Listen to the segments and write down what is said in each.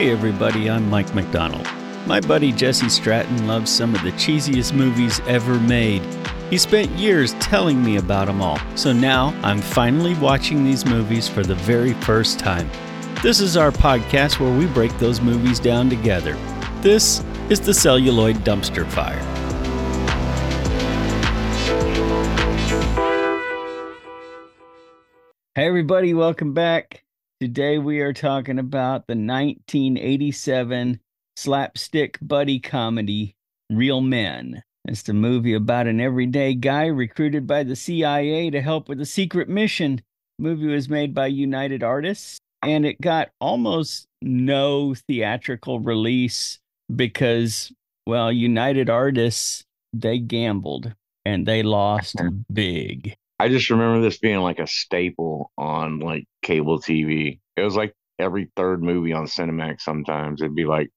Hey everybody, I'm Mike McDonald. My buddy Jesse Stratton loves some of the cheesiest movies ever made. He spent years telling me about them all, so now I'm finally watching these movies for the very first time. This is our podcast where we break those movies down together. This is the Celluloid Dumpster Fire. Hey everybody, welcome back. Today we are talking about the 1987 slapstick buddy comedy Real Men. It's the movie about an everyday guy recruited by the CIA to help with a secret mission. The movie was made by United Artists and it got almost no theatrical release because well, United Artists they gambled and they lost big. I just remember this being like a staple on like cable TV. It was like every third movie on Cinemax sometimes. It'd be like,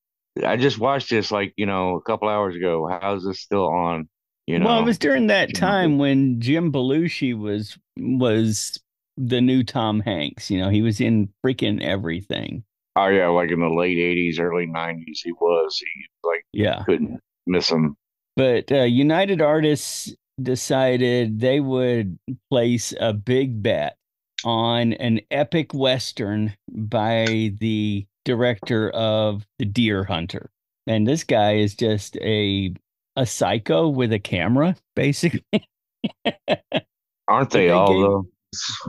I just watched this like, you know, a couple hours ago. How's this still on? You know, well, it was during that time when Jim Belushi was was the new Tom Hanks. You know, he was in freaking everything. Oh yeah, like in the late '80s, early '90s, he was. He like Yeah. couldn't miss him. But uh, United Artists decided they would place a big bet on an epic western by the director of The Deer Hunter. And this guy is just a a psycho with a camera, basically. Aren't they they all gave- though?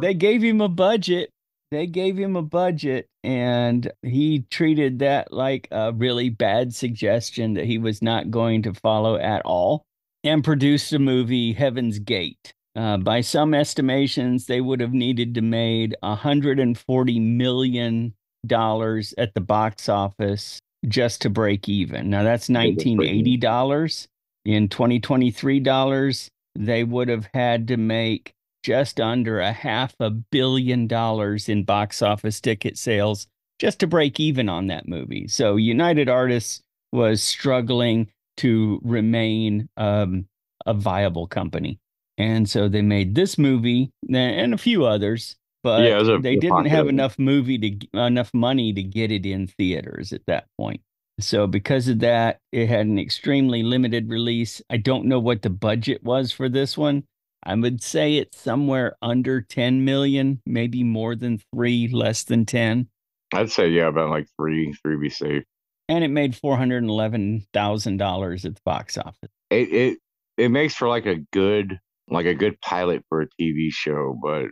they gave him a budget. They gave him a budget, and he treated that like a really bad suggestion that he was not going to follow at all, and produced a movie, Heaven's Gate. Uh, by some estimations, they would have needed to made 140 million dollars at the box office just to break even. Now that's Yeah, that's pretty 1980 dollars. In 2023 dollars, they would have had to make just under a half a billion dollars in box office ticket sales just to break even on that movie. So United Artists was struggling to remain um, a viable company. And so they made this movie and a few others, but Yeah, a- they didn't have enough movie to enough money to get it in theaters at that point. So because of that, it had an extremely limited release. I don't know what the budget was for this one. I would say it's somewhere under 10 million, maybe more than 3, less than 10, I'd say yeah, about like three, three be safe. And it made $411,000 at the box office. It it it makes for like a good like a good pilot for a TV show, but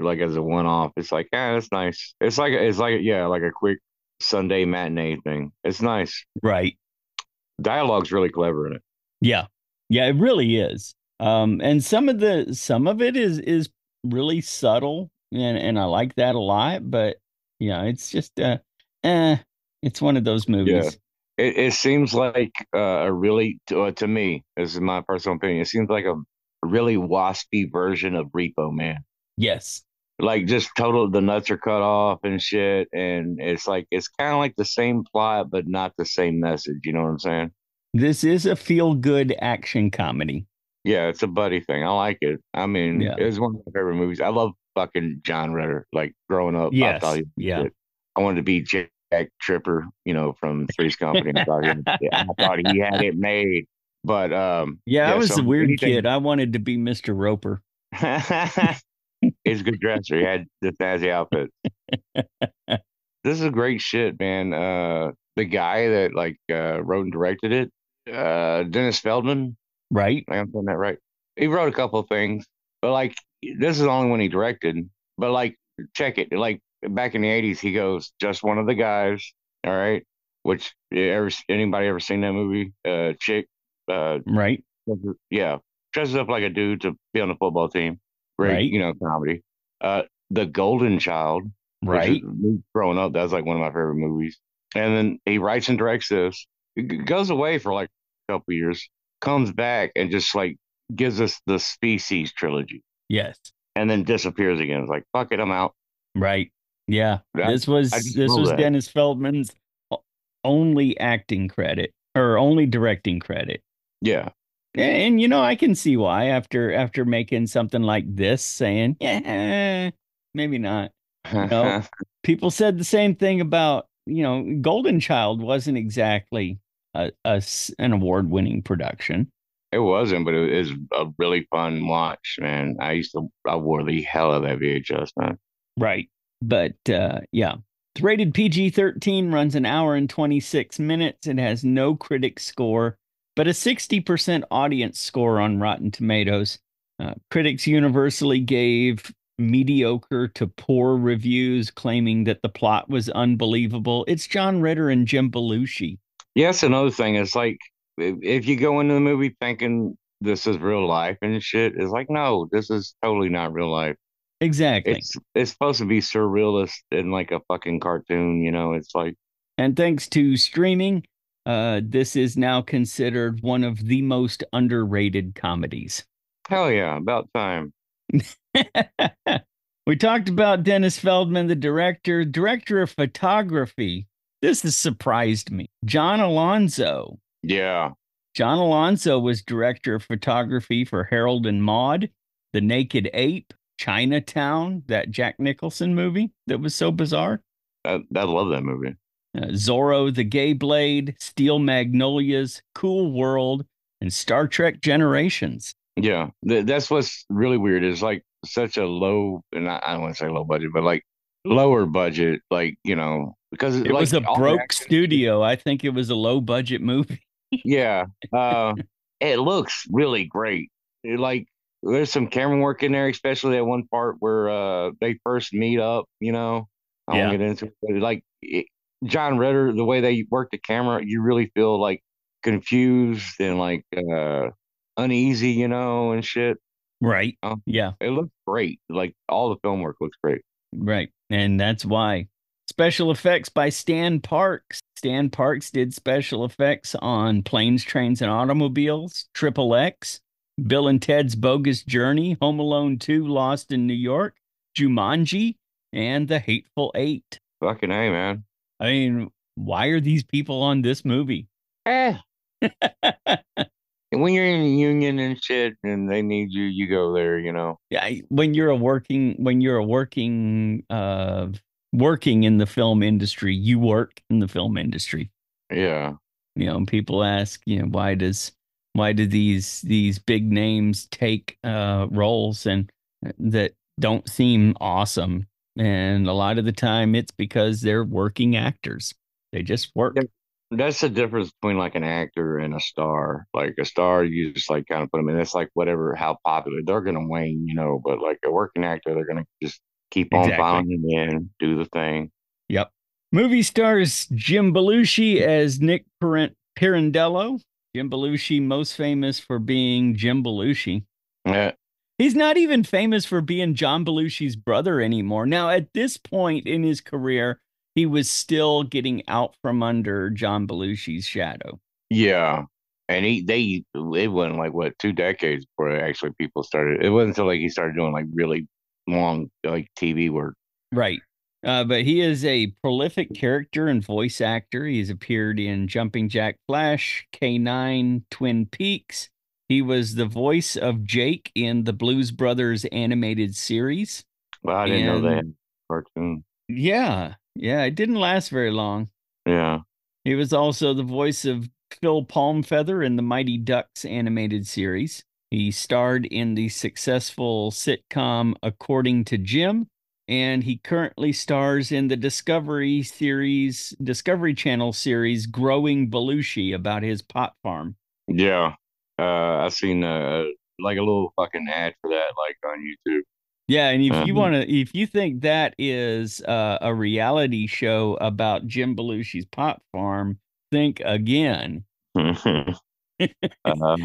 like as a one off, it's like yeah, that's nice. It's like it's like yeah, like a quick Sunday matinee thing. It's nice. Right. Dialogue's really clever in it. Yeah. Yeah, it really is. Um and some of the some of it is is really subtle and and I like that a lot, but yeah, it's just uh eh, it's one of those movies. It, it seems like uh, a really to, uh, to me, this is my personal opinion. It seems like a really waspy version of Repo Man. Yes. Like just total, the nuts are cut off and shit, and it's like it's kind of like the same plot, but not the same message. You know what I'm saying? This is a feel good action comedy. Yeah, it's a buddy thing. I like it. I mean, Yeah. it's one of my favorite movies. I love fucking John Ritter. Like growing up, I Yes. thought he was Yeah. I wanted to be Jack Tripper, you know, from Three's Company. I thought, he, I thought he had it made. But um, Yeah, I was so a weird anything- kid. I wanted to be Mr. Roper. He's a good dresser. He had the fancy outfit. this is a great shit, man. Uh, the guy that like uh, wrote and directed it, uh, Dennis Feldman. Right? I am saying that right. He wrote a couple of things, but like this is the only one he directed. But like, check it. Like back in the '80s, he goes, "Just one of the guys." All right. Which ever anybody ever seen that movie? Uh, chick. Uh, Right? yeah, dresses up like a dude to be on the football team. Great, Right. you know, comedy. Uh, The Golden Child. Right? growing up, that's like one of my favorite movies. And then he writes and directs this. It goes away for like a couple years, comes back and just like gives us the Species trilogy, Yes. and then disappears again. It's like fuck it, I'm out. Right. Yeah. I- this was this was that. Dennis Feldman's only acting credit or only directing credit. Yeah, And you know, I can see why after after making something like this saying, "Yeah, maybe not." No. People said the same thing about you know, Golden Child wasn't exactly a, a an award winning production. It wasn't, but it was a really fun watch, man. I used to, I wore the hell out of that VHS, man. Right. But uh, yeah, it's rated PG 13, runs an hour and 26 minutes. It has no critic score, but a 60% audience score on Rotten Tomatoes. Uh, critics universally gave mediocre to poor reviews, claiming that the plot was unbelievable. It's John Ritter and Jim Belushi. Yes, another thing is like if you go into the movie thinking this is real life and shit, it's like no, this is totally not real life. Exactly. It's it's supposed to be surrealist and like a fucking cartoon, you know. It's like and thanks to streaming, uh, this is now considered one of the most underrated comedies. Hell yeah, about time. we talked about Dennis Feldman, the director, director of photography. This has surprised me. John Alonzo. Yeah. John Alonzo was director of photography for Harold and Maude, The Naked Ape, Chinatown, that Jack Nicholson movie that was so bizarre. I, I love that movie. Uh, Zorro, The Gay Blade, Steel Magnolias, Cool World, and Star Trek Generations. Yeah, th- that's what's really weird. Is like such a low, and I, I don't want to say low budget, but like lower budget, like you know, because it like, was a broke studio. I think it was a low budget movie. yeah, uh, it looks really great. It, like there's some camera work in there, especially at one part where uh they first meet up. You know, I won't get into it, but like it, John Ritter, the way they work the camera, you really feel like confused and like uh uneasy, you know, and shit. Right. Um, yeah. It looks great. Like all the film work looks great. Right. And that's why. Special effects by Stan Parks. Stan Parks did special effects on Planes, Trains, and Automobiles, Triple X, Bill and Ted's Bogus Journey, Home Alone 2, Lost in New York, Jumanji, and The Hateful Eight. Fucking A, man. I mean, why are these people on this movie? Eh. when you're in a union and shit and they need you you go there you know yeah when you're a working when you're a working uh working in the film industry you work in the film industry yeah you know people ask you know why does why do these these big names take uh roles and uh, that don't seem awesome and a lot of the time it's because they're working actors they just work that's the difference between like an actor and a star. Like a star, you just like kind of put them in. It's like whatever, how popular they're gonna wane, you know. But like a working actor, they're gonna just keep on exactly. in, do the thing. Yep. Movie stars Jim Belushi as Nick Pirandello. Jim Belushi, most famous for being Jim Belushi. Yeah. He's not even famous for being John Belushi's brother anymore. Now, at this point in his career, he was still getting out from under John Belushi's shadow. Yeah. And he they it wasn't like what two decades before actually people started. It wasn't until like he started doing like really long like TV work. Right. Uh, but he is a prolific character and voice actor. He's appeared in Jumping Jack Flash, K9, Twin Peaks. He was the voice of Jake in the Blues Brothers animated series. Well, I didn't and, know that cartoon. Yeah, yeah, it didn't last very long. Yeah. He was also the voice of Phil Palmfeather in the Mighty Ducks animated series. He starred in the successful sitcom According to Jim, and he currently stars in the Discovery series, Discovery Channel series Growing Belushi about his pot farm. Yeah. Uh, I've seen uh, like a little fucking ad for that, like on YouTube. Yeah, and if um, you want to, if you think that is uh, a reality show about Jim Belushi's pot farm, think again. uh,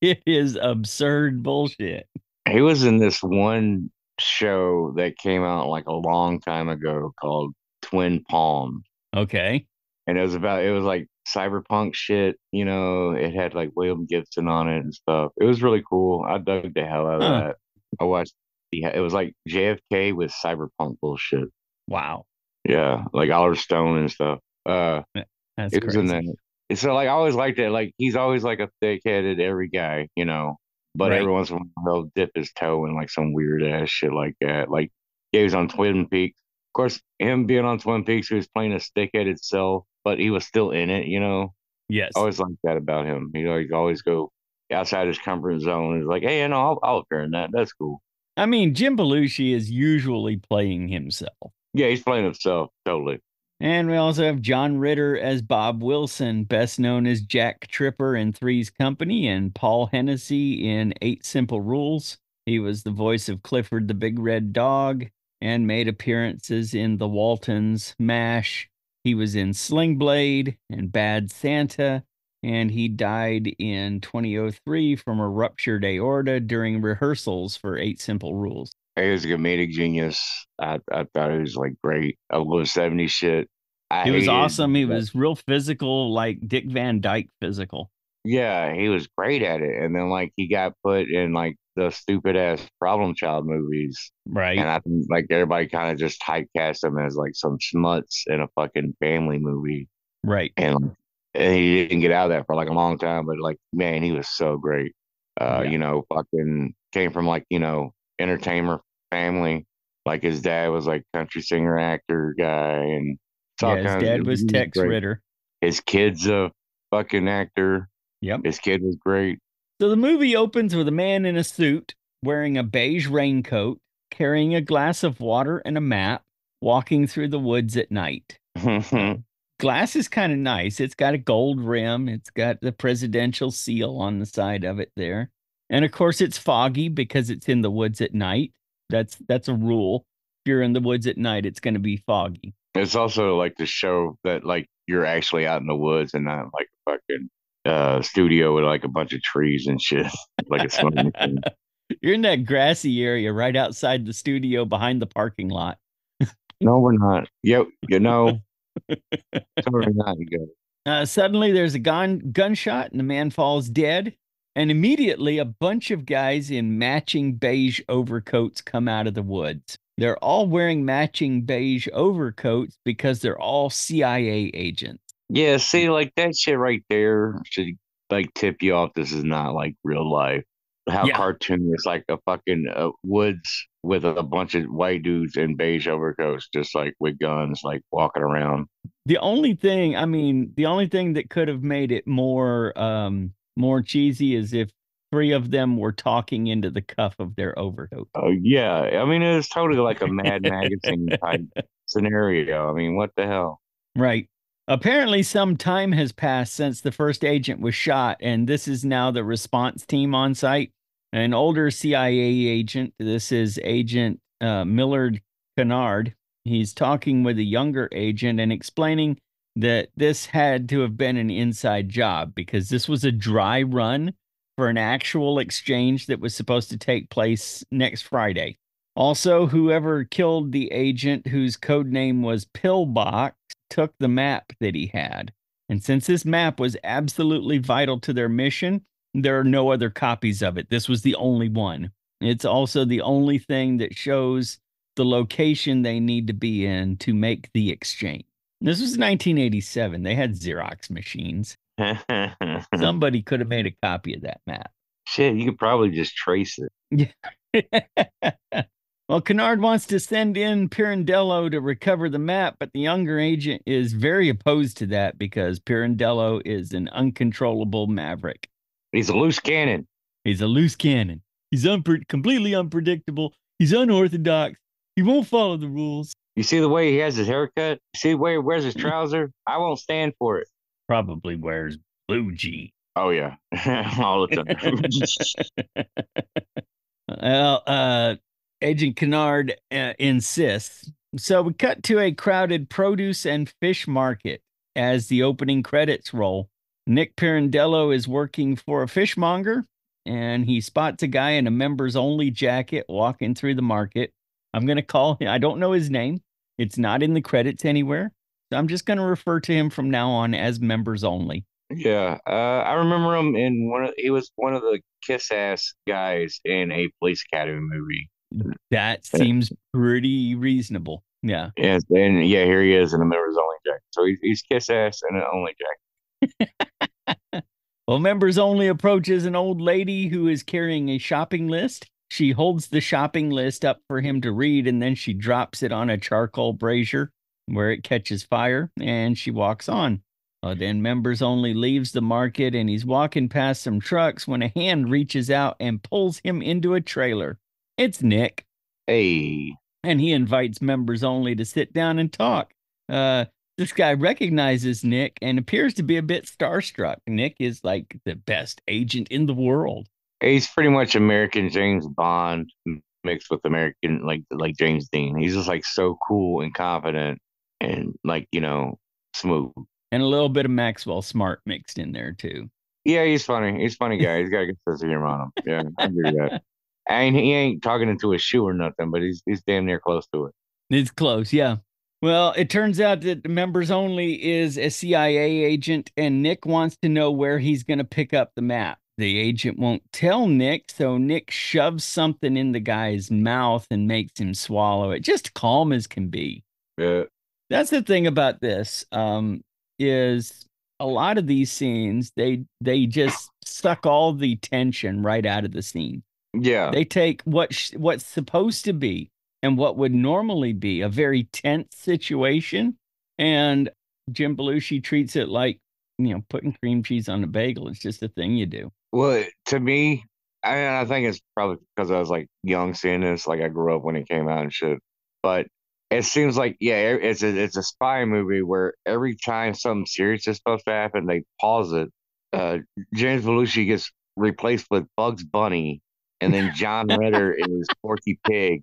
it is absurd bullshit. He was in this one show that came out like a long time ago called Twin Palm. Okay. And it was about it was like cyberpunk shit, you know, it had like William Gibson on it and stuff. It was really cool. I dug the hell out of huh. that. I watched it was like JFK with cyberpunk bullshit. Wow. Yeah, like Oliver Stone and stuff. Uh, That's it was crazy. So like I always liked it. Like he's always like a thick-headed every guy, you know. But right. every once in a while he'll dip his toe in like some weird ass shit like that. Like he was on Twin Peaks. Of course, him being on Twin Peaks, he was playing a stick-headed self, but he was still in it. You know, Yes. I always like that about him. You know, he always go outside his comfort zone. He's like, hey, you know, I'll, I'll appear in that. That's cool. I mean, Jim Belushi is usually playing himself. Yeah, he's playing himself totally. And we also have John Ritter as Bob Wilson, best known as Jack Tripper in Three's Company, and Paul Hennessy in Eight Simple Rules. He was the voice of Clifford the Big Red Dog and made appearances in The Waltons, MASH. He was in Sling Blade and Bad Santa, and he died in 2003 from a ruptured aorta during rehearsals for Eight Simple Rules. He was a comedic genius. I, I thought he was like great. I love 70s shit. I He was awesome. He was real physical, like Dick Van Dyke physical. Yeah, he was great at it. And then like he got put in like the stupid ass problem child movies. Right. And I think like everybody kind of just typecast him as like some schmutz in a fucking family movie. right. And, and he didn't get out of that for like a long time, but like man, he was so great. Uh, Yeah. you know, fucking came from like, you know, entertainer family. Like his dad was like country singer actor guy and Yeah, his dad was Tex great. Ritter. His kid's a fucking actor. Yep. His kid was great. So the movie opens with a man in a suit wearing a beige raincoat, carrying a glass of water and a map, walking through the woods at night. Glass is kind of nice. It's got a gold rim, it's got the presidential seal on the side of it there. And of course it's foggy because it's in the woods at night. That's that's a rule. If you're in the woods at night, it's going to be foggy. It's also like to show that like you're actually out in the woods and not like a fucking uh studio with like a bunch of trees and shit. like a swimming. You're in that grassy area right outside the studio behind the parking lot. No, we're not. Yep, you know. Sorry, not you go. Uh, suddenly, there's a gun gunshot, and the man falls dead. And immediately, a bunch of guys in matching beige overcoats come out of the woods. They're all wearing matching beige overcoats because they're all CIA agents. Yeah, see, like that shit right there should like tip you off. This is not like real life. How Yeah. cartoonish, like a fucking uh, woods with a bunch of white dudes in beige overcoats, just like with guns, like walking around. The only thing, I mean, the only thing that could have made it more um more cheesy is if three of them were talking into the cuff of their overcoat. Oh yeah, I mean it was totally like a Mad Magazine type scenario. I mean, what the hell? Right. Apparently, some time has passed since the first agent was shot, and this is now the response team on site. An older CIA agent, this is Agent uh, Millard Kennard, he's talking with a younger agent and explaining that this had to have been an inside job because this was a dry run for an actual exchange that was supposed to take place next Friday. Also, whoever killed the agent whose code name was Pillbox took the map that he had. And since this map was absolutely vital to their mission, there are no other copies of it. This was the only one. It's also the only thing that shows the location they need to be in to make the exchange. This was 1987. They had Xerox machines. Somebody could have made a copy of that map. Shit, you could probably just trace it. Yeah. well, Kennard wants to send in Pirandello to recover the map, but the younger agent is very opposed to that because Pirandello is an uncontrollable maverick. He's a loose cannon. He's a loose cannon. He's unpre- completely unpredictable. He's unorthodox. He won't follow the rules. You see the way he has his haircut? You see the way he wears his trouser? I won't stand for it. Probably wears blue jeans. Oh yeah, all the time. Well, uh, Agent Kennard uh, insists. So we cut to a crowded produce and fish market as the opening credits roll. Nick Pirandello is working for a fishmonger and he spots a guy in a members only jacket walking through the market. I'm going to call him, I don't know his name. It's not in the credits anywhere. I'm just going to refer to him from now on as members only. yeah, uh, I remember him in one. Of, he was one of the kiss ass guys in a police academy movie. That seems pretty reasonable. Yeah. Yes, and yeah, here he is in a members only jacket. So he's, he's kiss ass and an only jacket. Well, members only approaches an old lady who is carrying a shopping list. She holds the shopping list up for him to read and then she drops it on a charcoal brazier where it catches fire and she walks on. Uh, then members only leaves the market and he's walking past some trucks when a hand reaches out and pulls him into a trailer. It's Nick. Hey. And he invites members only to sit down and talk. Uh, this guy recognizes Nick and appears to be a bit starstruck. Nick is like the best agent in the world. He's pretty much American James Bond mixed with American like like James Dean. He's just like so cool and confident and like, you know, smooth. And a little bit of Maxwell Smart mixed in there too. Yeah, he's funny. He's funny guy. He's got a good sense of humor on him. Yeah, I agree with that. And he ain't talking into a shoe or nothing, but he's he's damn near close to it. It's close, yeah. Well, it turns out that members only is a CIA agent, and Nick wants to know where he's going to pick up the map. The agent won't tell Nick, so Nick shoves something in the guy's mouth and makes him swallow it, just calm as can be. Yeah. That's the thing about this. Um, is a lot of these scenes they they just suck all the tension right out of the scene. Yeah. They take what sh- what's supposed to be and what would normally be a very tense situation. And Jim Belushi treats it like, you know, putting cream cheese on a bagel. It's just a thing you do. Well, to me, I, mean, I think it's probably because I was like young seeing this. Like I grew up when it came out and shit. But it seems like yeah, it's a it's a spy movie where every time something serious is supposed to happen, they pause it. Uh, James Belushi gets replaced with Bugs Bunny, and then John Ritter is Porky Pig,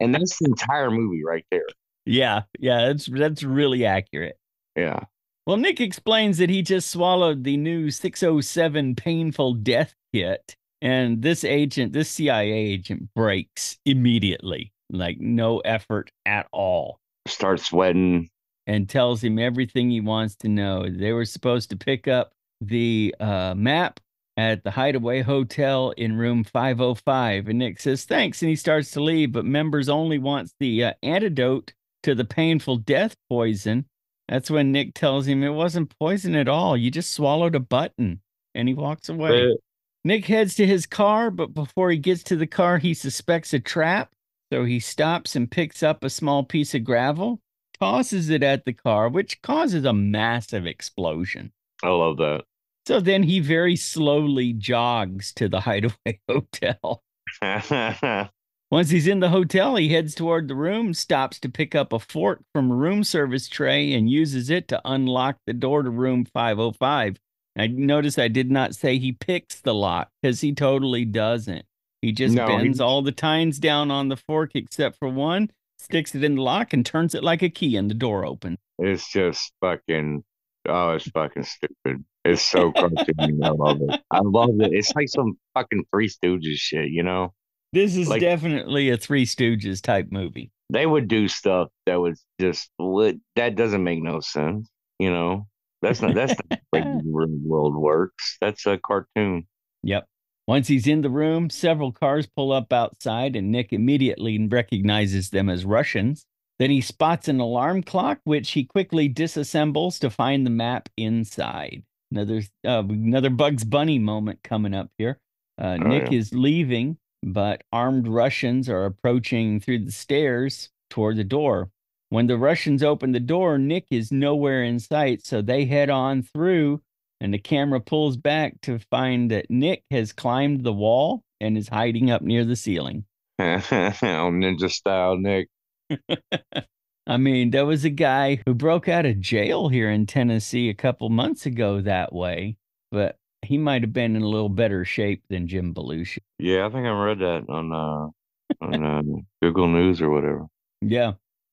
and that's the entire movie right there. Yeah, yeah, that's that's really accurate. Yeah. Well, Nick explains that he just swallowed the new 607 painful death kit, and this agent, this CIA agent, breaks immediately, like no effort at all. Starts sweating and tells him everything he wants to know. They were supposed to pick up the uh, map at the Hideaway Hotel in room 505. And Nick says, thanks. And he starts to leave, but members only wants the uh, antidote to the painful death poison. That's when Nick tells him it wasn't poison at all. You just swallowed a button. And he walks away. But- Nick heads to his car, but before he gets to the car, he suspects a trap. So he stops and picks up a small piece of gravel, tosses it at the car, which causes a massive explosion. I love that. So then he very slowly jogs to the Hideaway Hotel. Once he's in the hotel, he heads toward the room, stops to pick up a fork from a room service tray, and uses it to unlock the door to room 505. I notice I did not say he picks the lock because he totally doesn't. He just no, bends he... all the tines down on the fork except for one, sticks it in the lock, and turns it like a key, and the door opens. It's just fucking, oh, it's fucking stupid. It's so cartoony. I love it. I love it. It's like some fucking Three Stooges shit, you know? This is like, definitely a Three Stooges type movie. They would do stuff that was just that doesn't make no sense. You know, that's not that's not the way the real world works. That's a cartoon. Yep. Once he's in the room, several cars pull up outside, and Nick immediately recognizes them as Russians. Then he spots an alarm clock, which he quickly disassembles to find the map inside. Another uh, another Bugs Bunny moment coming up here. Uh, oh, Nick yeah. is leaving, but armed Russians are approaching through the stairs toward the door. When the Russians open the door, Nick is nowhere in sight, so they head on through, and the camera pulls back to find that Nick has climbed the wall and is hiding up near the ceiling. ninja style, Nick. I mean, there was a guy who broke out of jail here in Tennessee a couple months ago that way, but he might have been in a little better shape than Jim Belushi. Yeah, I think I read that on uh, on uh, Google News or whatever. Yeah.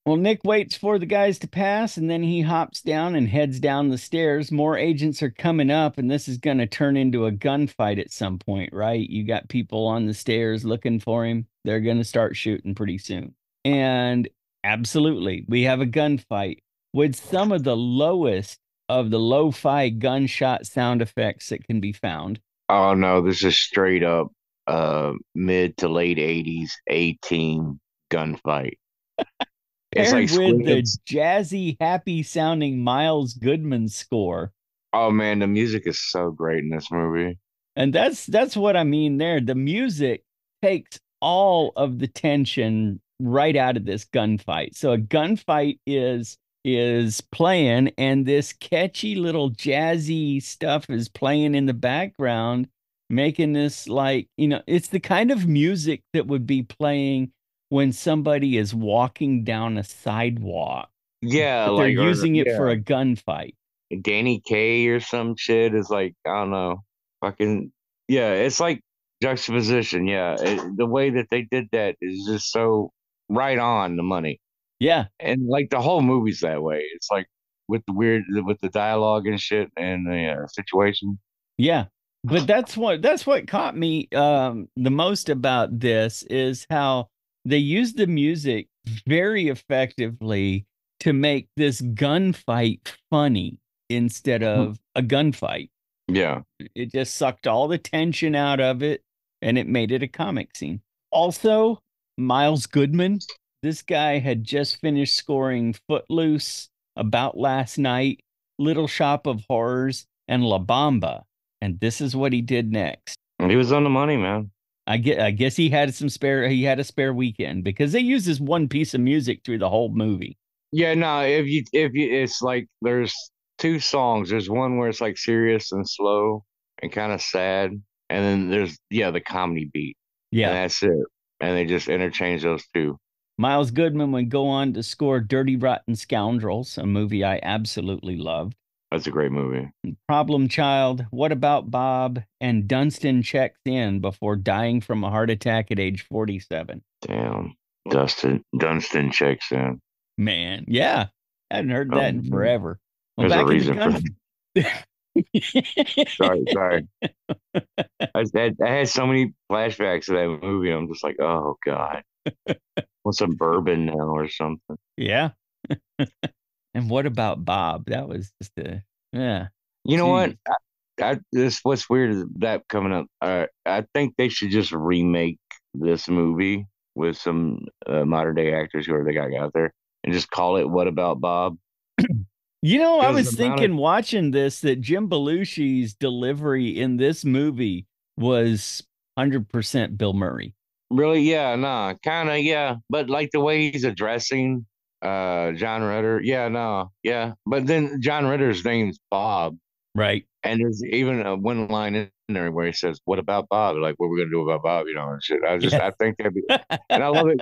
Well, Nick waits for the guys to pass and then he hops down and heads down the stairs. More agents are coming up, and this is going to turn into a gunfight at some point, right? You got people on the stairs looking for him. They're going to start shooting pretty soon. And Absolutely. We have a gunfight with some of the lowest of the lo fi gunshot sound effects that can be found. Oh, no. This is straight up uh, mid to late 80s A team gunfight. it's like with the jazzy, happy sounding Miles Goodman score. Oh man, the music is so great in this movie. And that's that's what I mean there. The music takes all of the tension right out of this gunfight. So a gunfight is is playing and this catchy little jazzy stuff is playing in the background making this like you know it's the kind of music that would be playing when somebody is walking down a sidewalk Yeah, they're like or- using it yeah. for a gunfight Danny Kaye or some shit is like I don't know, fucking yeah. It's like juxtaposition. Yeah, it, the way that they did that is just so right on the money, yeah and like the whole movie's that way. It's like with the weird with the dialogue and shit and the uh, situation. Yeah. But that's what that's what caught me um the most about this is how they used the music very effectively to make this gunfight funny instead mm-hmm. of a gunfight. Yeah, It just sucked all the tension out of it and it made it a comic scene. Also, Miles Goodman, this guy had just finished scoring Footloose, About Last Night, Little Shop of Horrors, and La Bamba. And this is what he did next. he was on the money, man. I get I guess he had some spare he had a spare weekend because they use this one piece of music through the whole movie. Yeah, no, if you if you it's like there's two songs. There's one where it's like serious and slow and kind of sad, and then there's yeah the comedy beat. Yeah. And that's it. And they just interchange those two. Miles Goodman would go on to score Dirty Rotten Scoundrels, a movie I absolutely loved. That's a great movie. Problem Child, What About Bob, and Dunston checks in before dying from a heart attack at age 47. Damn. Dustin Dunston checks in. Man, yeah. I hadn't heard that in Um, forever. There's a in the reason for Sorry, sorry. I had I had so many flashbacks of that movie. I'm just like, oh god. Want some bourbon now or something. yeah. and what about Bob? That was just a yeah. You know what? Jeez. I, I this what's weird is that coming up. Uh, I think they should just remake this movie with some uh, modern day actors, whoever they got out there, and just call it "What About Bob." You know, I was amount of- thinking watching this that Jim Belushi's delivery in this movie was 100% Bill Murray. Really? Yeah, nah, kind of, yeah. But like the way he's addressing uh John Ritter, yeah, no, yeah. But then John Ritter's name's Bob, Right. and there's even a one line in there where he says, "What about Bob?" Like, what are we gonna do about Bob? You know, and shit. I just, Yeah. I think that'd be, and I love it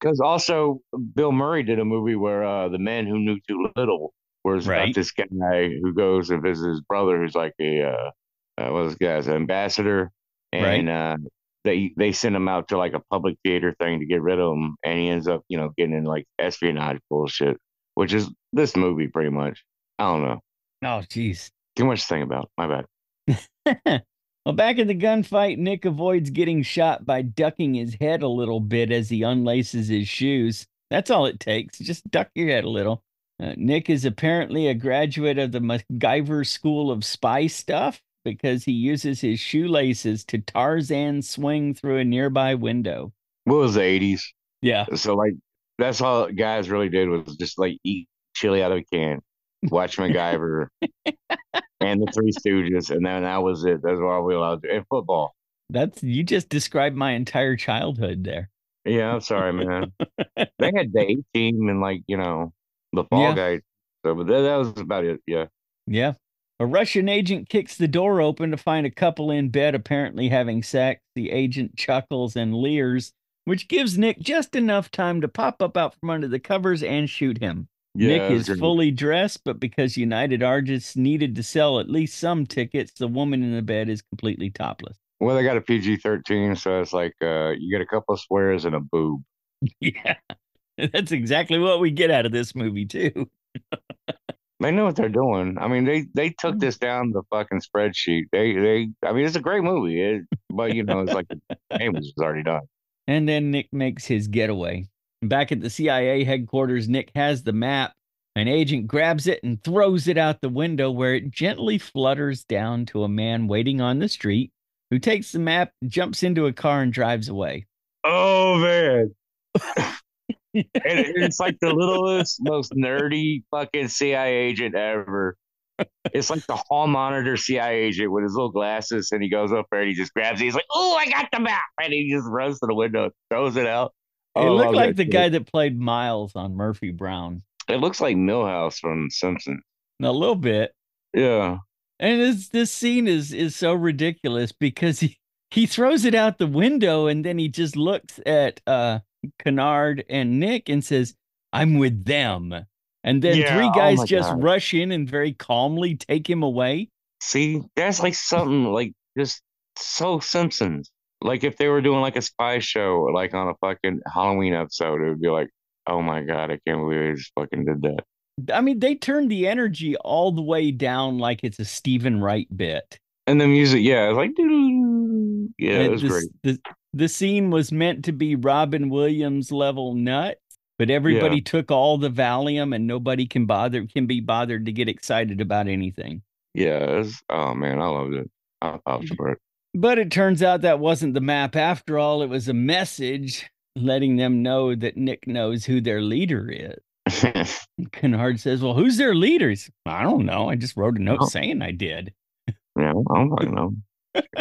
because also Bill Murray did a movie where uh the man who knew too little, it's Right. about this guy who goes and visits his brother, who's like a uh, uh what was this guy's ambassador, and uh they they send him out to like a public theater thing to get rid of him, and he ends up you know getting in like espionage bullshit, which is this movie pretty much. I don't know. Oh, jeez. Too much to think about. My bad. well, back in the gunfight, Nick avoids getting shot by ducking his head a little bit as he unlaces his shoes. That's all it takes. Just duck your head a little. Uh, Nick is apparently a graduate of the MacGyver School of Spy Stuff because he uses his shoelaces to Tarzan swing through a nearby window. What was the eighties? Yeah. So like that's all guys really did was just like eat chili out of a can, watch MacGyver and the Three Stooges, and then that was it. That's all we allowed to do. And football. That's you just described my entire childhood there. Yeah, I'm sorry, man. they had the A team and like, you know, the fall Yeah. guy. So but that, that was about it. Yeah. Yeah. A Russian agent kicks the door open to find a couple in bed, apparently having sex. The agent chuckles and leers, which gives Nick just enough time to pop up out from under the covers and shoot him. Yeah. Nick is great. fully dressed, but because United Artists needed to sell at least some tickets, the woman in the bed is completely topless. Well, they got a PG thirteen, so it's like uh you get a couple of swears and a boob. Yeah. That's exactly what we get out of this movie, too. They know what they're doing. I mean, they they took Mm. this down the fucking spreadsheet. They they. I mean, it's a great movie, it, but you know, it's like the game was already done. And then Nick makes his getaway. Back at the CIA headquarters, Nick has the map. An agent grabs it and throws it out the window where it gently flutters down to a man waiting on the street who takes the map, jumps into a car, and drives away. Oh man. and it's like the littlest, most nerdy fucking CIA agent ever. it's like the hall monitor CIA agent with his little glasses, and he goes up there and he just grabs it. He's like, "Oh, I got the map!" And he just runs to the window, throws it out. It Oh, I looked like the shit. guy that played Miles on Murphy Brown. It looks like Milhouse from Simpson. A little bit. Yeah, And this this scene is is so ridiculous because he he throws it out the window and then he just looks at uh Kennard and Nick and says, "I'm with them." And then Yeah, three oh guys my just God. rush in and very calmly take him away. see, that's like something like just so Simpsons. Like if they were doing like a spy show, like on a fucking Halloween episode, it would be like, "Oh my god, I can't believe they just fucking did that." I mean, they turned the energy all the way down like it's a Steven Wright bit. And the music, yeah, it's like, doo-doo-doo. Yeah, it was this- great. The, the scene was meant to be Robin Williams level nuts, but everybody took all the Valium and nobody can bother can be bothered to get excited about anything. Yeah, was, oh man, I loved it. I thought Mm-hmm. it. But it turns out that wasn't the map after all. It was a message letting them know that Nick knows who their leader is. Kennard says, Well, who's their leaders? I don't know. I just wrote a note Oh. saying I did. Yeah, I don't fucking know.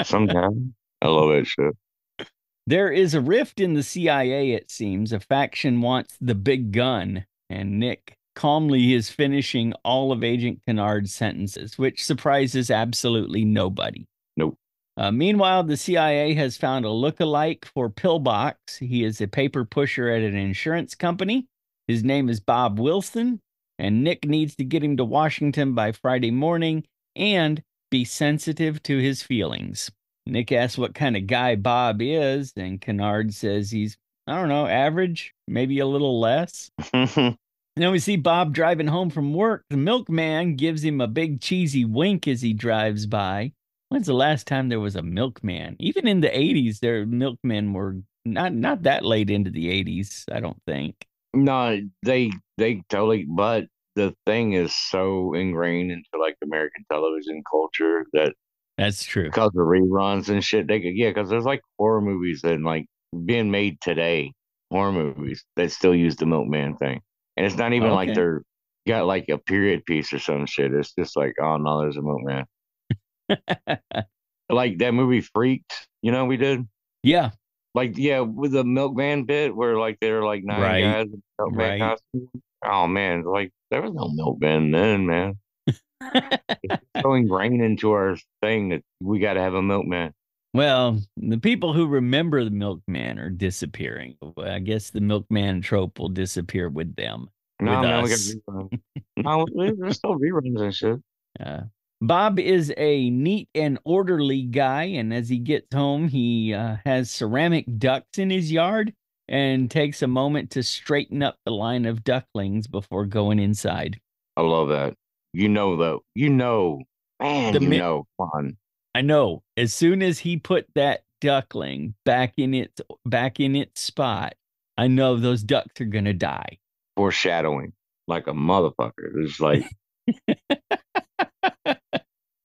Some guy. I love that shit. There is a rift in the CIA, it seems. A faction wants the big gun, and Nick calmly is finishing all of Agent Kennard's sentences, which surprises absolutely nobody. Nope. Uh, meanwhile, the CIA has found a look-alike for Pillbox. He is a paper pusher at an insurance company. His name is Bob Wilson, and Nick needs to get him to Washington by Friday morning and be sensitive to his feelings. Nick asks what kind of guy Bob is, and Kennard says he's, I don't know, average, maybe a little less. And then we see Bob driving home from work. The milkman gives him a big cheesy wink as he drives by. When's the last time there was a milkman? Even in the 80s, their milkmen were not not that late into the 80s, I don't think. no, they they totally but the thing is so ingrained into like American television culture that That's true. because of reruns and shit, they could yeah, because there's like horror movies and like being made today, horror movies that still use the milkman thing. And it's not even like they're got like a period piece or some shit. It's just like, oh no, there's a milkman. Like that movie Freaked, you know, we did. yeah, Like, yeah, with the milkman bit where like they're like nine Right. guys in milkman Right. costume. Oh man, like there was no milkman then, man. So ingrained into our thing that we got to have a milkman. Well, the people who remember the milkman are disappearing. I guess the milkman trope will disappear with them. No, With man, us. no, there- there's still reruns and shit. Uh, Bob is a neat and orderly guy, and as he gets home, he uh, has ceramic ducks in his yard and takes a moment to straighten up the line of ducklings before going inside. I love that. You know though, you know, man, The you mi- know, on. I know. As soon as he put that duckling back in its back in its spot, I know those ducks are gonna die. foreshadowing like a motherfucker. It's like,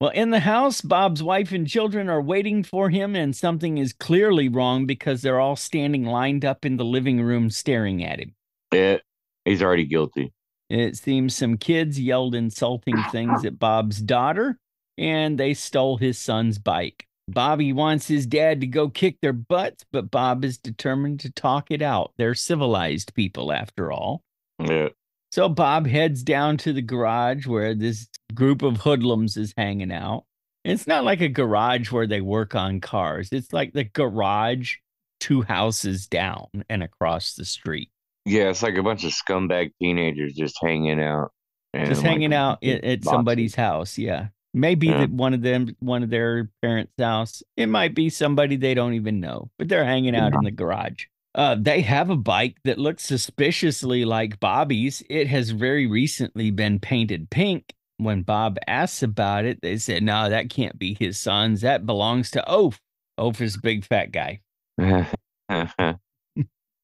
Well, in the house, Bob's wife and children are waiting for him, and something is clearly wrong because they're all standing lined up in the living room staring at him. it, he's already guilty. It seems some kids yelled insulting things at Bob's daughter, and they stole his son's bike. Bobby wants his dad to go kick their butts, but Bob is determined to talk it out. They're civilized people, after all. Yeah, So Bob heads down to the garage where this group of hoodlums is hanging out. It's not like a garage where they work on cars. It's like the garage two houses down and across the street. Yeah, it's like a bunch of scumbag teenagers just hanging out, Just like, hanging out at, at somebody's house. Yeah. Maybe Yeah. one of them, one of their parents' house. It might be somebody they don't even know, but they're hanging out in the garage. Uh, they have a bike that looks suspiciously like Bobby's. It has very recently been painted pink. When Bob asks about it, they said, no, that can't be his son's. That belongs to Oaf. Oaf is a big fat guy.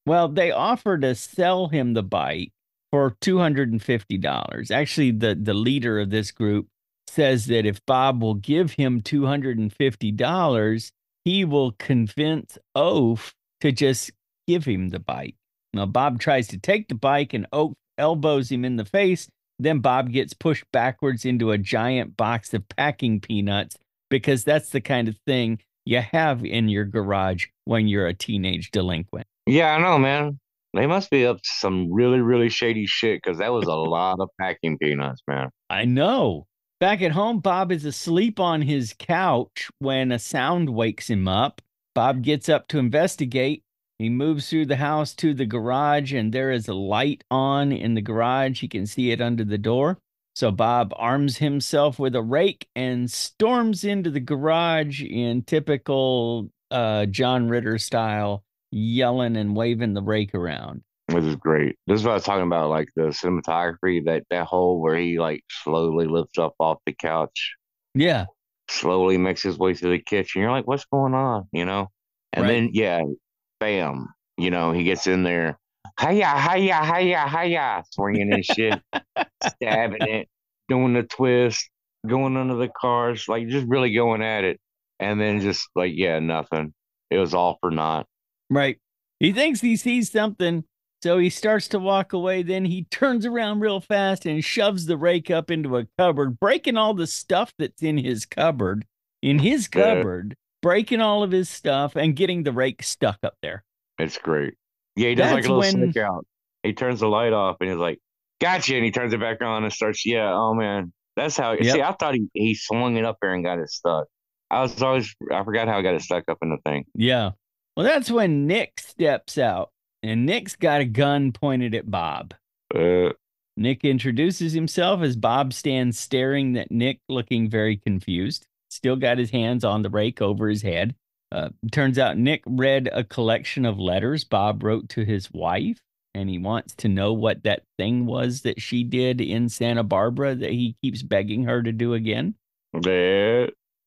Well, they offer to sell him the bike for $250. Actually, the, the leader of this group says that if Bob will give him $250, he will convince Oaf to just give him the bike. Now, Bob tries to take the bike, and Oaf elbows him in the face Then Bob gets pushed backwards into a giant box of packing peanuts because that's the kind of thing you have in your garage when you're a teenage delinquent. Yeah, I know, man. They must be up to some really, really shady shit because that was a lot of packing peanuts, man. I know. Back at home, Bob is asleep on his couch when a sound wakes him up. Bob gets up to investigate. He moves through the house to the garage, and there is a light on in the garage. He can see it under the door. So Bob arms himself with a rake and storms into the garage in typical uh, John Ritter style, yelling and waving the rake around. This is great. This is what I was talking about, like the cinematography, that that hole where he like slowly lifts up off the couch, Yeah, slowly makes his way through the kitchen. You're like, what's going on? You know? And Right. then yeah, bam, you know, he gets in there, hiya, hiya, hiya, hiya, swinging his shit, stabbing it, doing the twist, going under the cars, like just really going at it. And then just like, yeah, nothing. It was all for naught. Right. He thinks he sees something, so he starts to walk away. Then he turns around real fast and shoves the rake up into a cupboard, breaking all the stuff that's in his cupboard, in his Yeah. cupboard, breaking all of his stuff and getting the rake stuck up there. It's great. Yeah, he does like a little when- sneak out. He turns the light off and he's like, "Gotcha!" And he turns it back on and starts. Yeah, oh man, that's how. See, I thought he he swung it up there and got it stuck. I was always I forgot how I got it stuck up in the thing. Yeah. Well, that's when Nick steps out, and Nick's got a gun pointed at Bob. Uh, Nick introduces himself as Bob stands staring at Nick, looking very confused. Still got his hands on the rake over his head. Uh, turns out Nick read a collection of letters Bob wrote to his wife, and he wants to know what that thing was that she did in Santa Barbara that he keeps begging her to do again. yeah,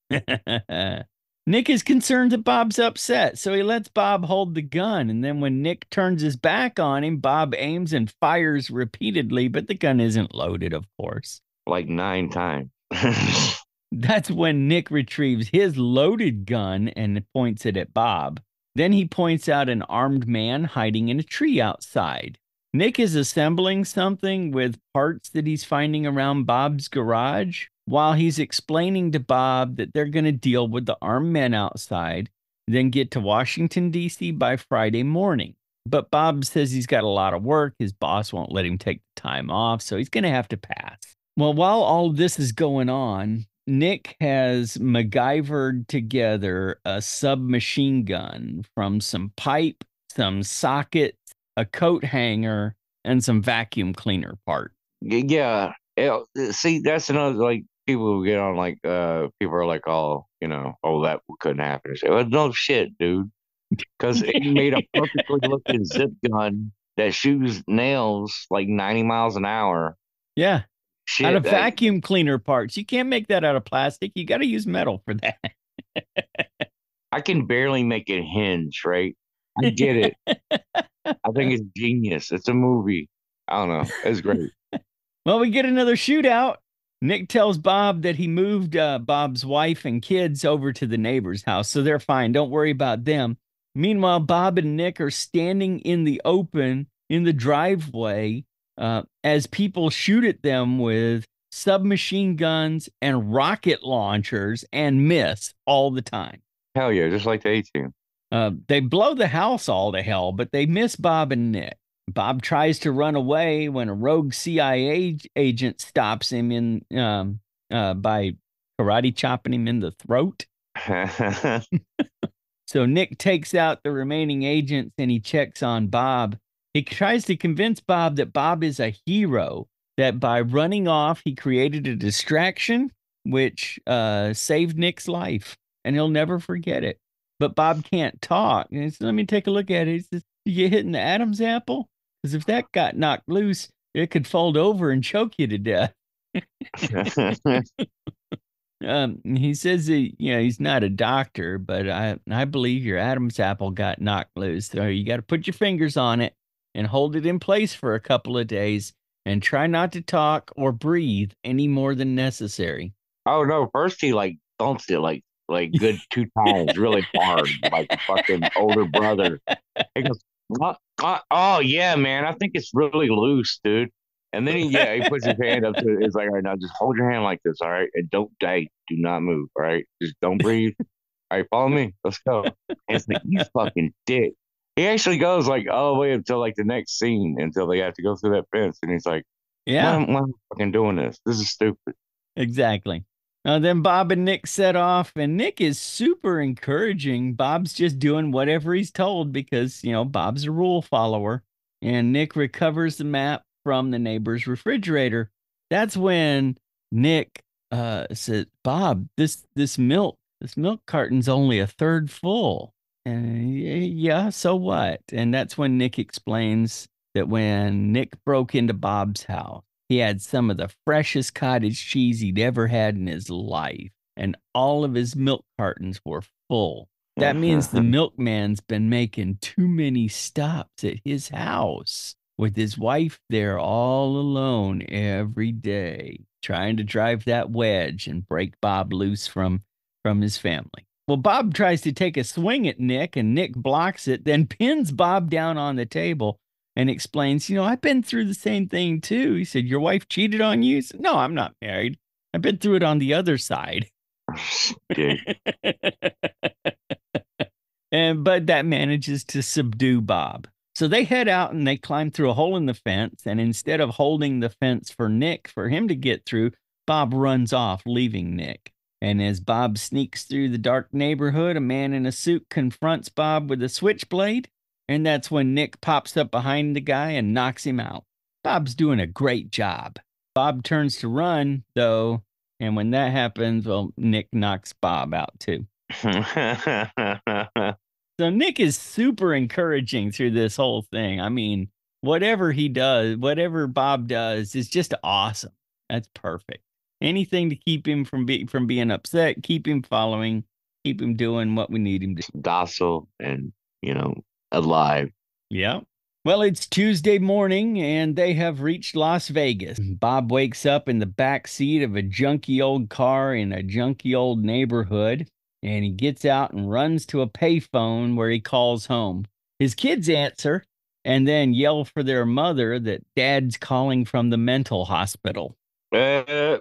Nick is concerned that Bob's upset, so he lets Bob hold the gun. And then when Nick turns his back on him, Bob aims and fires repeatedly, but the gun isn't loaded, of course. like nine times. That's when Nick retrieves his loaded gun and points it at Bob. Then he points out an armed man hiding in a tree outside. Nick is assembling something with parts that he's finding around Bob's garage while he's explaining to Bob that they're going to deal with the armed men outside, then get to Washington, D.C. by Friday morning. But Bob says he's got a lot of work. His boss won't let him take the time off, so he's going to have to pass. Well, while all this is going on, Nick has MacGyvered together a submachine gun from some pipe, some sockets, a coat hanger, and some vacuum cleaner part. Yeah, see, that's another like people who get on like uh people are like, oh, you know, oh that couldn't happen. I say, well, no shit, dude, because it made a perfectly looking zip gun that shoots nails like ninety miles an hour. Yeah, Shit, out of that- vacuum cleaner parts. You can't make that out of plastic. You got to use metal for that. I can barely make it hinge, right? I get it. I think it's genius. It's a movie. I don't know. It's great. Well, we get another shootout. Nick tells Bob that he moved uh, Bob's wife and kids over to the neighbor's house, so they're fine. Don't worry about them. Meanwhile, Bob and Nick are standing in the open in the driveway uh, as people shoot at them with submachine guns and rocket launchers and miss all the time. Hell yeah, just like the A team. Uh, they blow the house all to hell, but they miss Bob and Nick. Bob tries to run away when a rogue CIA agent stops him in um, uh, by karate chopping him in the throat. So Nick takes out the remaining agents and he checks on Bob. He tries to convince Bob that Bob is a hero, that by running off, he created a distraction which uh, saved Nick's life and he'll never forget it. But Bob can't talk. And he says, Let me take a look at it. He says, You get hit in the Adam's apple? Because if that got knocked loose, it could fold over and choke you to death. Um, he says that you know he's not a doctor, but I I believe your Adam's apple got knocked loose. So you got to put your fingers on it and hold it in place for a couple of days, and try not to talk or breathe any more than necessary. oh no, first he like thumps it like like good two times, really hard, like fucking older brother. He goes, "What? Uh, oh yeah, man, I think it's really loose, dude. And then he, yeah, he puts his hand up to it. it's like, all right, now just hold your hand like this, all right? And don't die, do not move, all right? Just don't breathe. all right, follow me. Let's go. And it's like, you fucking dick. He actually goes like all the way until like the next scene until they have to go through that fence. And he's like, Yeah, why, why am I fucking doing this? This is stupid. exactly. Now then Bob and Nick set off, and Nick is super encouraging. Bob's just doing whatever he's told because, you know, Bob's a rule follower. And Nick recovers the map from the neighbor's refrigerator. That's when Nick uh said, Bob, this this milk, this milk carton's only a third full. And "Y- yeah, so what? And that's when Nick explains that when Nick broke into Bob's house, he had some of the freshest cottage cheese he'd ever had in his life, and all of his milk cartons were full. That means the milkman's been making too many stops at his house with his wife there all alone every day, trying to drive that wedge and break Bob loose from from his family. Well, Bob tries to take a swing at Nick, and Nick blocks it, then pins Bob down on the table and explains, You know, I've been through the same thing too. He said, Your wife cheated on you? Said, No, I'm not married. I've been through it on the other side. And but that manages to subdue Bob. So they head out and they climb through a hole in the fence. And instead of holding the fence for Nick for him to get through, Bob runs off, leaving Nick. And as Bob sneaks through the dark neighborhood, a man in a suit confronts Bob with a switchblade. And that's when Nick pops up behind the guy and knocks him out. Bob's doing a great job. Bob turns to run, though. And when that happens, well, Nick knocks Bob out too. So Nick is super encouraging through this whole thing. I mean, whatever he does, whatever Bob does is just awesome. That's perfect. Anything to keep him from being from being upset, keep him following, keep him doing what we need him to. Docile and, you know, alive. Yeah. Well, it's Tuesday morning and they have reached Las Vegas. Bob wakes up in the back seat of a junky old car in a junky old neighborhood and he gets out and runs to a payphone where he calls home. His kids answer and then yell for their mother that dad's calling from the mental hospital. Uh,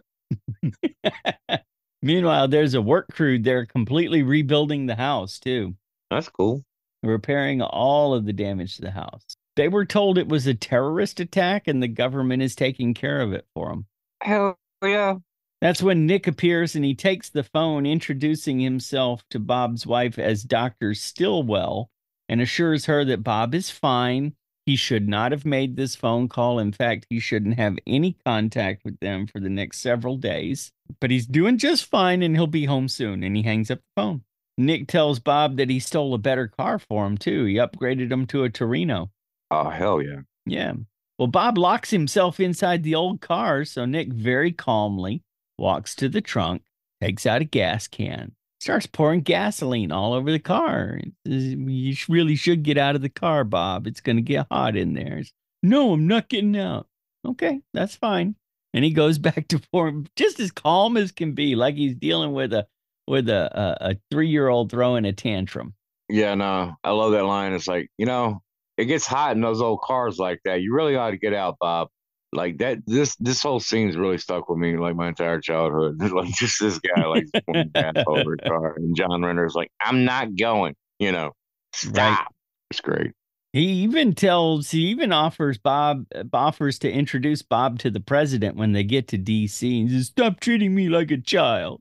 Meanwhile, there's a work crew there completely rebuilding the house, too. that's cool. Repairing all of the damage to the house. They were told it was a terrorist attack and the government is taking care of it for them. Hell yeah. That's when Nick appears and he takes the phone, introducing himself to Bob's wife as Dr. Stillwell and assures her that Bob is fine. He should not have made this phone call. In fact, he shouldn't have any contact with them for the next several days. But he's doing just fine and he'll be home soon. And he hangs up the phone. Nick tells Bob that he stole a better car for him, too. He upgraded him to a Torino. Oh, hell yeah. Yeah. Well, Bob locks himself inside the old car, so Nick very calmly walks to the trunk, takes out a gas can, starts pouring gasoline all over the car. You really should get out of the car, Bob. It's going to get hot in there. No, I'm not getting out. Okay, that's fine. And he goes back to pouring, just as calm as can be, like he's dealing with a with a a, a three year old throwing a tantrum. Yeah, no, I love that line. It's like, you know, it gets hot in those old cars like that. You really ought to get out, Bob. Like that, this this whole scene's really stuck with me, like my entire childhood. like just this guy, like over a car, and John Ritter's like, "I'm not going," you know, stop. It's great. He even tells, he even offers Bob, uh, offers to introduce Bob to the president when they get to DC. He says, Stop treating me like a child.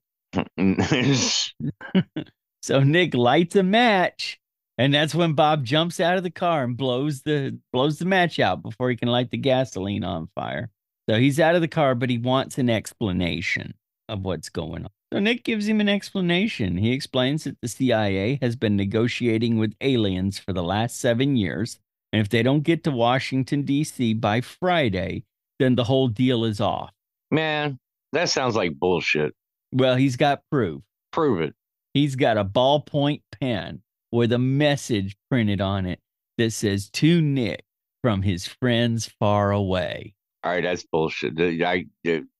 So Nick lights a match, and that's when Bob jumps out of the car and blows the blows the match out before he can light the gasoline on fire. So he's out of the car, but he wants an explanation of what's going on. So Nick gives him an explanation. He explains that the CIA has been negotiating with aliens for the last seven years, and if they don't get to Washington, D.C. by Friday, then the whole deal is off. Man, that sounds like bullshit. Well, he's got proof. Prove it. He's got a ballpoint pen with a message printed on it that says to Nick from his friends far away. All right, that's bullshit. The- I,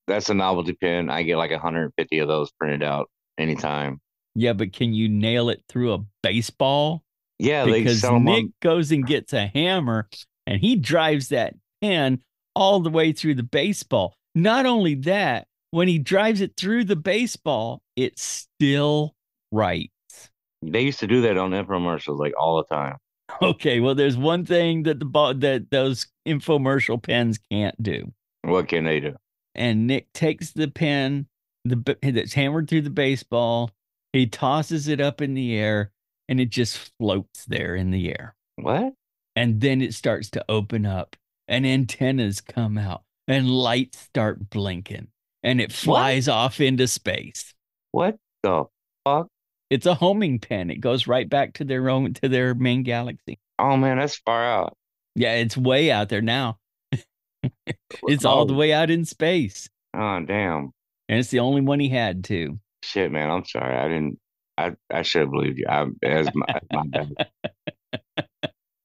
that's a novelty pin. I get like 150 of those printed out anytime. Yeah, but can you nail it through a baseball? Yeah, Because Nick on. goes and gets a hammer and he drives that pen all the way through the baseball. Not only that, when he drives it through the baseball, it still writes. They used to do that on infomercials like all the time. Okay, well, there's one thing that the ball that those infomercial pens can't do. What can they do? And Nick takes the pen the that's hammered through the baseball. He tosses it up in the air, and it just floats there in the air. What? And then it starts to open up, and antennas come out, and lights start blinking, and it flies off into space. What the fuck? It's a homing pen. It goes right back to their own to their main galaxy. Oh man, that's far out. Yeah, it's way out there now. it's all the Oh. way out in space. Oh damn. And it's the only one he had too. Shit, man. I'm sorry. I didn't. I I should have believed you. I, as my, my bad.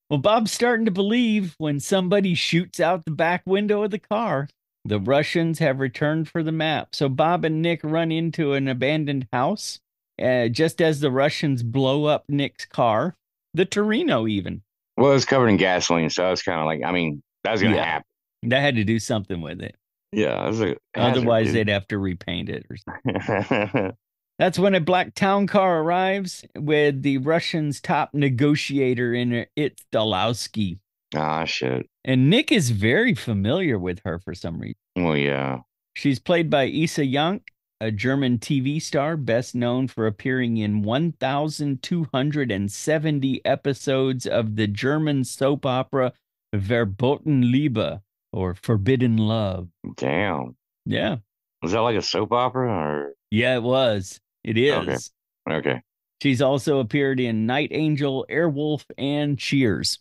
Well, Bob's starting to believe when somebody shoots out the back window of the car. The Russians have returned for the map. So Bob and Nick run into an abandoned house uh, just as the Russians blow up Nick's car, the Torino, even. Well, it's covered in gasoline, so it's kind of like. I mean, that was gonna Yeah. happen. That had to do something with it. Yeah. Hazard, Otherwise, dude. they'd have to repaint it or something. That's when a black town car arrives with the Russians' top negotiator in it. It's Dalowski. Ah shit. And Nick is very familiar with her for some reason. Well, yeah. She's played by Isa Jank, a German TV star best known for appearing in 1,270 episodes of the German soap opera Verboten Liebe or Forbidden Love. Damn. Yeah. Was that like a soap opera or? Yeah, it was. It is. Okay. Okay. She's also appeared in Night Angel, Airwolf, and Cheers.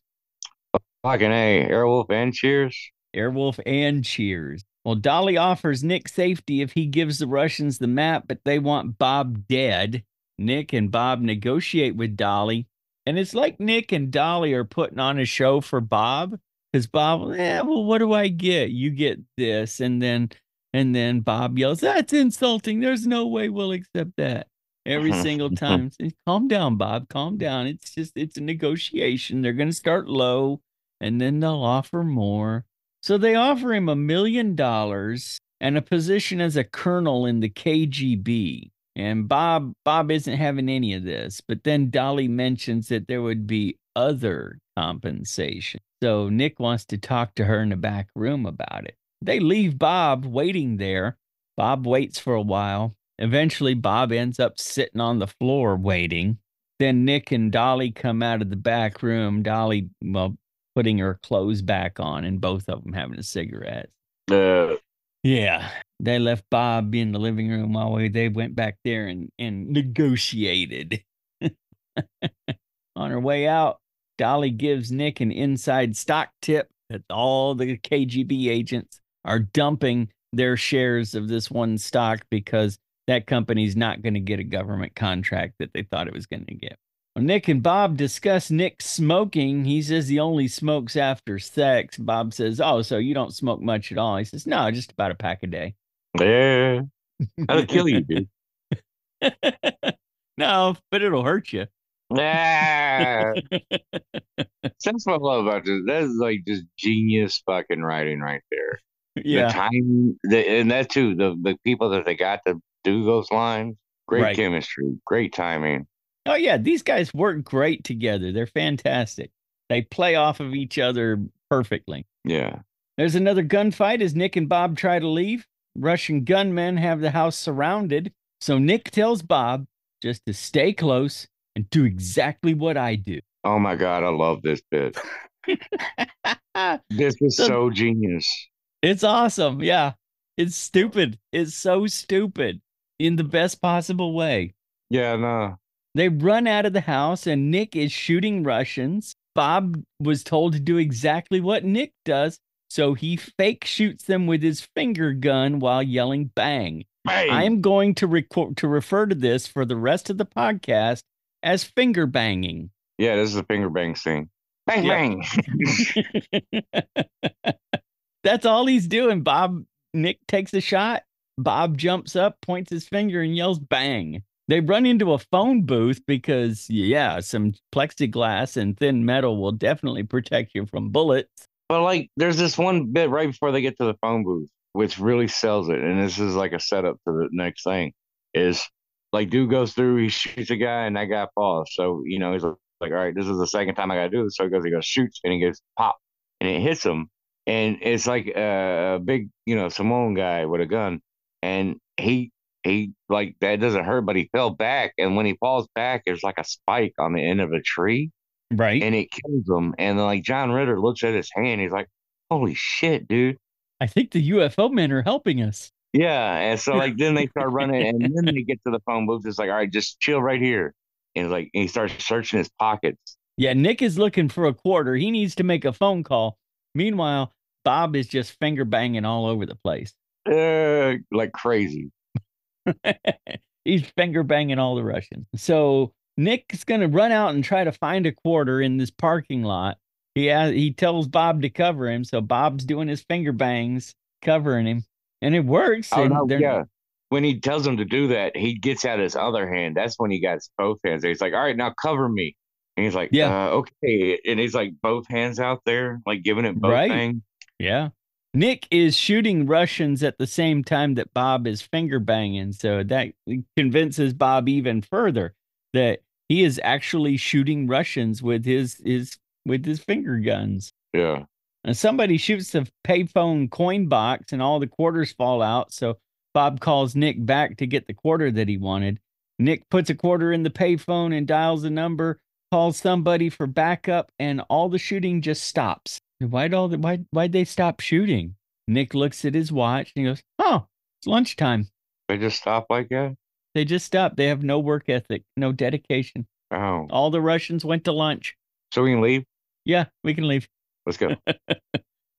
Fucking a. Airwolf and Cheers. Airwolf and Cheers. Well, Dolly offers Nick safety if he gives the Russians the map, but they want Bob dead. Nick and Bob negotiate with Dolly, and it's like Nick and Dolly are putting on a show for Bob because Bob, eh, well, what do I get? You get this, and then and then Bob yells, "That's insulting! There's no way we'll accept that." Every single time, calm down, Bob. Calm down. It's just it's a negotiation. They're going to start low, and then they'll offer more. So they offer him a million dollars and a position as a colonel in the KGB. And Bob Bob isn't having any of this, but then Dolly mentions that there would be other compensation. So Nick wants to talk to her in the back room about it. They leave Bob waiting there. Bob waits for a while. Eventually Bob ends up sitting on the floor waiting. Then Nick and Dolly come out of the back room. Dolly, well, putting her clothes back on and both of them having a cigarette. Uh, Yeah. They left Bob in the living room while we, they went back there and, and negotiated. On her way out, Dolly gives Nick an inside stock tip that all the KGB agents are dumping their shares of this one stock because that company's not going to get a government contract that they thought it was going to get. Nick and Bob discuss Nick smoking, he says he only smokes after sex. Bob says, Oh, so you don't smoke much at all? He says, No, just about a pack a day. yeah. That'll kill you, dude. no, but it'll hurt you. That's what I love about this. That is like just genius fucking writing right there. The yeah. time, the, and that too, the the people that they got to do those lines, great Right. chemistry, great timing. Oh, yeah. These guys work great together. They're fantastic. They play off of each other perfectly. Yeah. There's another gunfight as Nick and Bob try to leave. Russian gunmen have the house surrounded. So Nick tells Bob just to stay close and do exactly what I do. Oh my god, I love this bit. This is So- so genius. It's awesome. Yeah. It's stupid. It's so stupid in the best possible way. Yeah, no. They run out of the house and Nick is shooting Russians. Bob was told to do exactly what Nick does. So he fake shoots them with his finger gun while yelling bang. Hey, I'm going to record to refer to this for the rest of the podcast as finger banging. yeah, this is a finger bang scene. Bang Yep. bang. That's all he's doing. Bob Nick takes a shot. Bob jumps up, points his finger, and yells bang. They run into a phone booth because, yeah, some plexiglass and thin metal will definitely protect you from bullets. But like, there's this one bit right before they get to the phone booth, which really sells it, and this is like a setup to the next thing. Is like, dude goes through, he shoots a guy, and that guy falls. So you know, he's like, all right, this is the second time I gotta do this. So he goes, he goes, shoots, and he goes, pop, and it hits him, and it's like a, a big, you know, Samoan guy with a gun, and he he like that doesn't hurt, but he fell back, and when he falls back, there's like a spike on the end of a tree, Right. and it kills him. And then like John Ritter looks at his hand, he's like, "Holy shit, dude!" I think the UFO men are helping us. Yeah, and so like then they start running, and then they get to the phone booth. It's like, all right, just chill right here, and like and he starts searching his pockets. Yeah, Nick is looking for a quarter. He needs to make a phone call. Meanwhile, Bob is just finger banging all over the place. Uh, like crazy. He's finger banging all the Russians. So Nick's going to run out and try to find a quarter in this parking lot. He has, he tells Bob to cover him, so Bob's doing his finger bangs, covering him, and it works. Oh and no, yeah. When he tells him to do that, he gets out his other hand. That's when he got both hands. He's like, "All right, now cover me." And he's like, Yeah. uh, okay." And he's like, both hands out there, like giving it both Right. things. Yeah. Nick is shooting Russians at the same time that Bob is finger banging. So that convinces Bob even further that he is actually shooting Russians with his his with his finger guns. Yeah. And somebody shoots the payphone coin box and all the quarters fall out. So Bob calls Nick back to get the quarter that he wanted. Nick puts a quarter in the payphone and dials a number, calls somebody for backup, and all the shooting just stops. Why'd all the why why'd they stop shooting? Nick looks at his watch and he goes, Oh, it's lunchtime. They just stop like that. They just stopped. They have no work ethic, no dedication. Oh, All the Russians went to lunch. so we can leave. Yeah, we can leave. Let's go.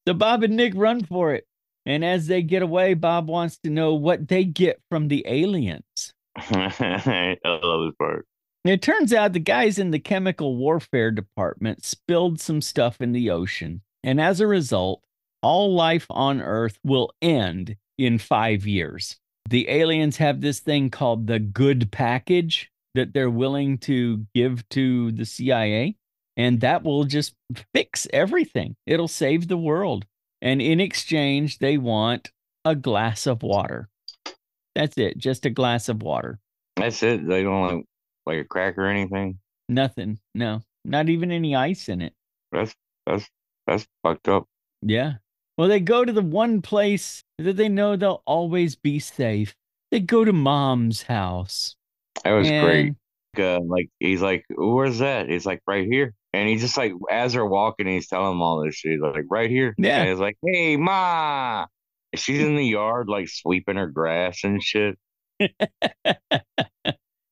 So Bob and Nick run for it. And as they get away, Bob wants to know what they get from the aliens. I love this part. And it turns out the guys in the chemical warfare department spilled some stuff in the ocean. And as a result, all life on Earth will end in five years. The aliens have this thing called the good package that they're willing to give to the CIA. And that will just fix everything. It'll save the world. And in exchange, they want a glass of water. That's it, just a glass of water. That's it. They don't like like a crack or anything. Nothing. No, not even any ice in it. That's that's that's fucked up. Yeah. Well, they go to the one place that they know they'll always be safe. They go to mom's house. That was great. Uh, like he's like, where's that? He's like right here, and he just like as they're walking, he's telling them all this shit. He's like right here. Yeah. And he's like, hey ma, she's in the yard like sweeping her grass and shit.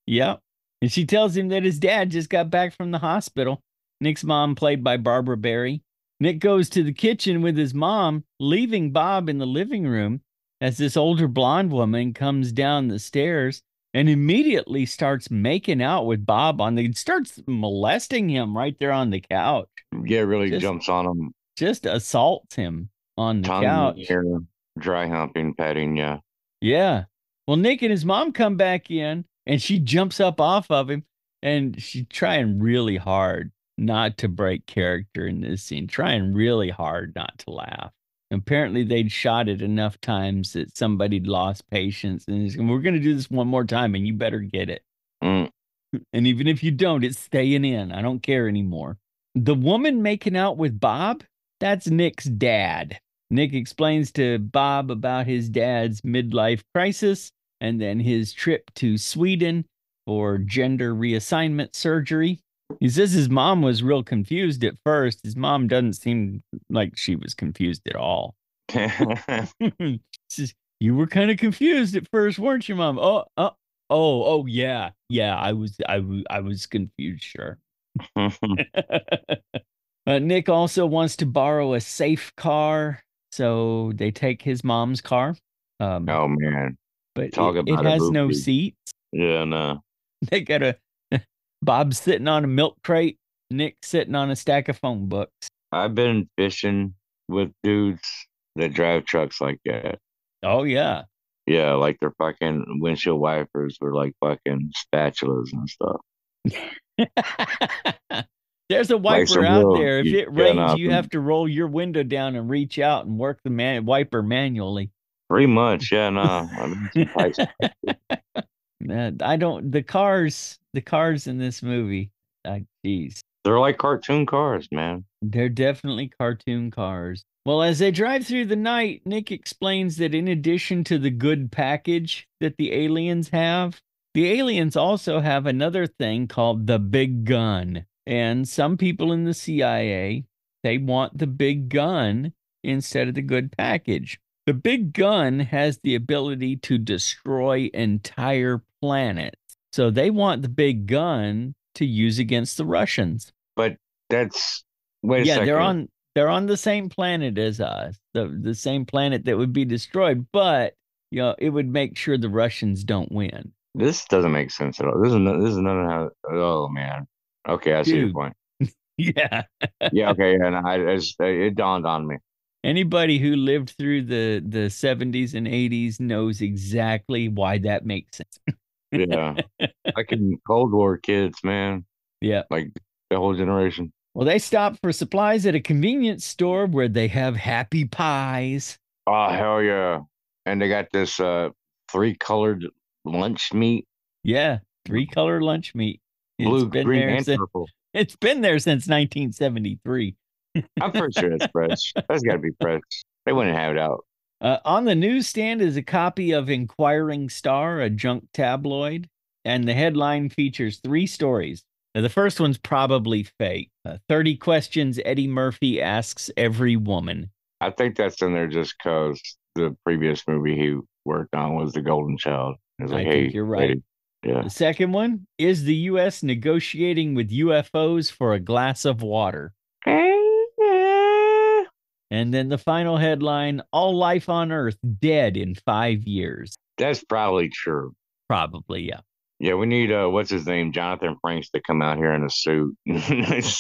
Yep. And she tells him that his dad just got back from the hospital. Nick's mom, played by Barbara Barrie. Nick goes to the kitchen with his mom, leaving Bob in the living room as this older blonde woman comes down the stairs and immediately starts making out with Bob on the starts molesting him right there on the couch. Yeah, really Just- jumps on him. Just assaults him on the couch. the air, dry humping, petting. Yeah. Yeah. Well, Nick and his mom come back in and she jumps up off of him and she's trying really hard not to break character in this scene, trying really hard not to laugh. Apparently, they'd shot it enough times that somebody'd lost patience and We're going to do this one more time and you better get it. Mm. And even if you don't, it's staying in. I don't care anymore. The woman making out with Bob, that's Nick's dad. Nick explains to Bob about his dad's midlife crisis and then his trip to Sweden for gender reassignment surgery. He says his mom was real confused at first. His mom doesn't seem like she was confused at all. Says, you were kind of confused at first, weren't you, mom? Oh, oh, oh, oh, yeah, yeah. I was, I, w- I was confused. Sure. uh, Nick also wants to borrow a safe car, so they take his mom's car. Um, oh man. but talk it, it has no movie. seats. Yeah. No. They got a Bob sitting on a milk crate, Nick sitting on a stack of phone books. I've been fishing with dudes that drive trucks like that. Oh yeah, Yeah, like their fucking windshield wipers were like fucking spatulas and stuff. There's a wiper some out there. If it rains, you have to roll your window down and reach out and work the man wiper manually. Pretty much, yeah. No, I mean. Uh, I don't. The cars, the cars in this movie, uh, geez, they're like cartoon cars, man. they're definitely cartoon cars. Well, as they drive through the night, Nick explains that in addition to the good package that the aliens have, the aliens also have another thing called the big gun. And some people in the CIA, they want the big gun instead of the good package. The big gun has the ability to destroy entire planets. So they want the big gun to use against the Russians. But that's wait a yeah, second. they're on they're on the same planet as us. The the same planet that would be destroyed, but you know, it would make sure the Russians don't win. This doesn't make sense at all. This is no, this is none of how. Oh man. Okay, I see your point. Yeah. Yeah. Okay. Yeah. No, I, it's, it dawned on me. Anybody who lived through the the 70s and 80s knows exactly why that makes sense. Yeah. like in Cold War kids, man. Yeah. Like the whole generation. Well, they stop for supplies at a convenience store where they have happy pies. Oh hell yeah! And they got this uh three colored lunch meat, Yeah, three color lunch meat. Blue, green, and since, purple. it's been there since 1973. I'm pretty sure it's fresh. That's got to be fresh. They wouldn't have it out. Uh, on the newsstand is a copy of Inquiring Star, a junk tabloid, and the headline features three stories. Now, the first one's probably fake. Uh, 30 questions Eddie Murphy asks every woman. I think that's in there just because the previous movie he worked on was The Golden Child. It's like, I hey, think you're right. Yeah. The second one is the U.S. negotiating with UFOs for a glass of water. And then the final headline All life on Earth dead in five years. That's probably true. Probably, yeah. Yeah, we need uh what's his name? Jonathan Frakes to come out here in a suit.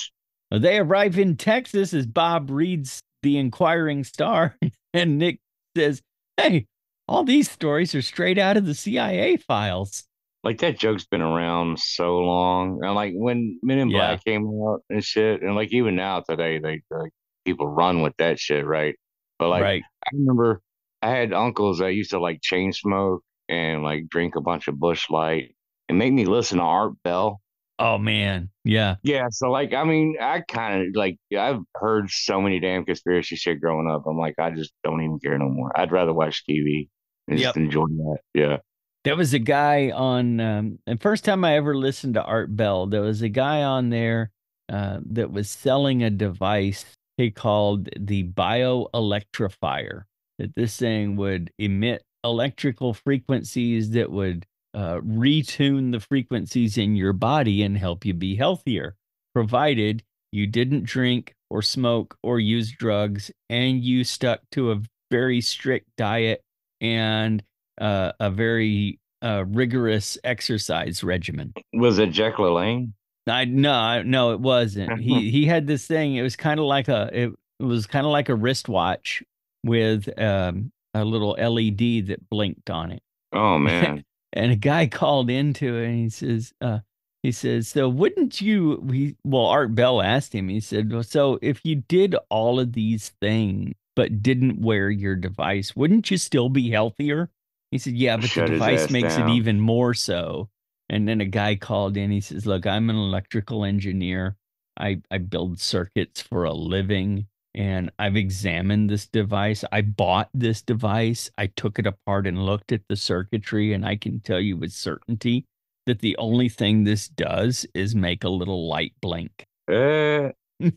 They arrive in Texas as Bob reads the Inquiring Star, and Nick says, Hey, all these stories are straight out of the CIA files. like that joke's been around so long. And like when Men in Yeah. Black came out and shit, and like even now today, they like people run with that shit, right? But like right. I remember I had uncles that used to like chain smoke and like drink a bunch of Busch Light and make me listen to Art Bell. Oh, man. Yeah. Yeah, so like I mean, I kind of like I've heard so many damn conspiracy shit growing up. I'm like, I just don't even care no more. I'd rather watch TV and Yep. just enjoy that. Yeah. There was a guy on, um, the first time I ever listened to Art Bell, there was a guy on there uh, that was selling a device he called the bioelectrifier. That this thing would emit electrical frequencies that would uh, retune the frequencies in your body and help you be healthier, provided you didn't drink or smoke or use drugs and you stuck to a very strict diet and uh, a very uh, rigorous exercise regimen. Was it Jack LaLanne? I no, I- no, it wasn't. he he had this thing. It was kind of like a it, it was kind of like a wristwatch with um, a little LED that blinked on it. Oh man. And a guy called into it and he says, uh, he says, so wouldn't you, we, well, Art Bell asked him, he said, well, so if you did all of these things, but didn't wear your device, wouldn't you still be healthier? He said, yeah, but Shut the device makes down. it even more so. And then a guy called in, he says, look, I'm an electrical engineer. I, I build circuits for a living and I've examined this device. I bought this device. I took it apart and looked at the circuitry, and I can tell you with certainty that the only thing this does is make a little light blink. Eh,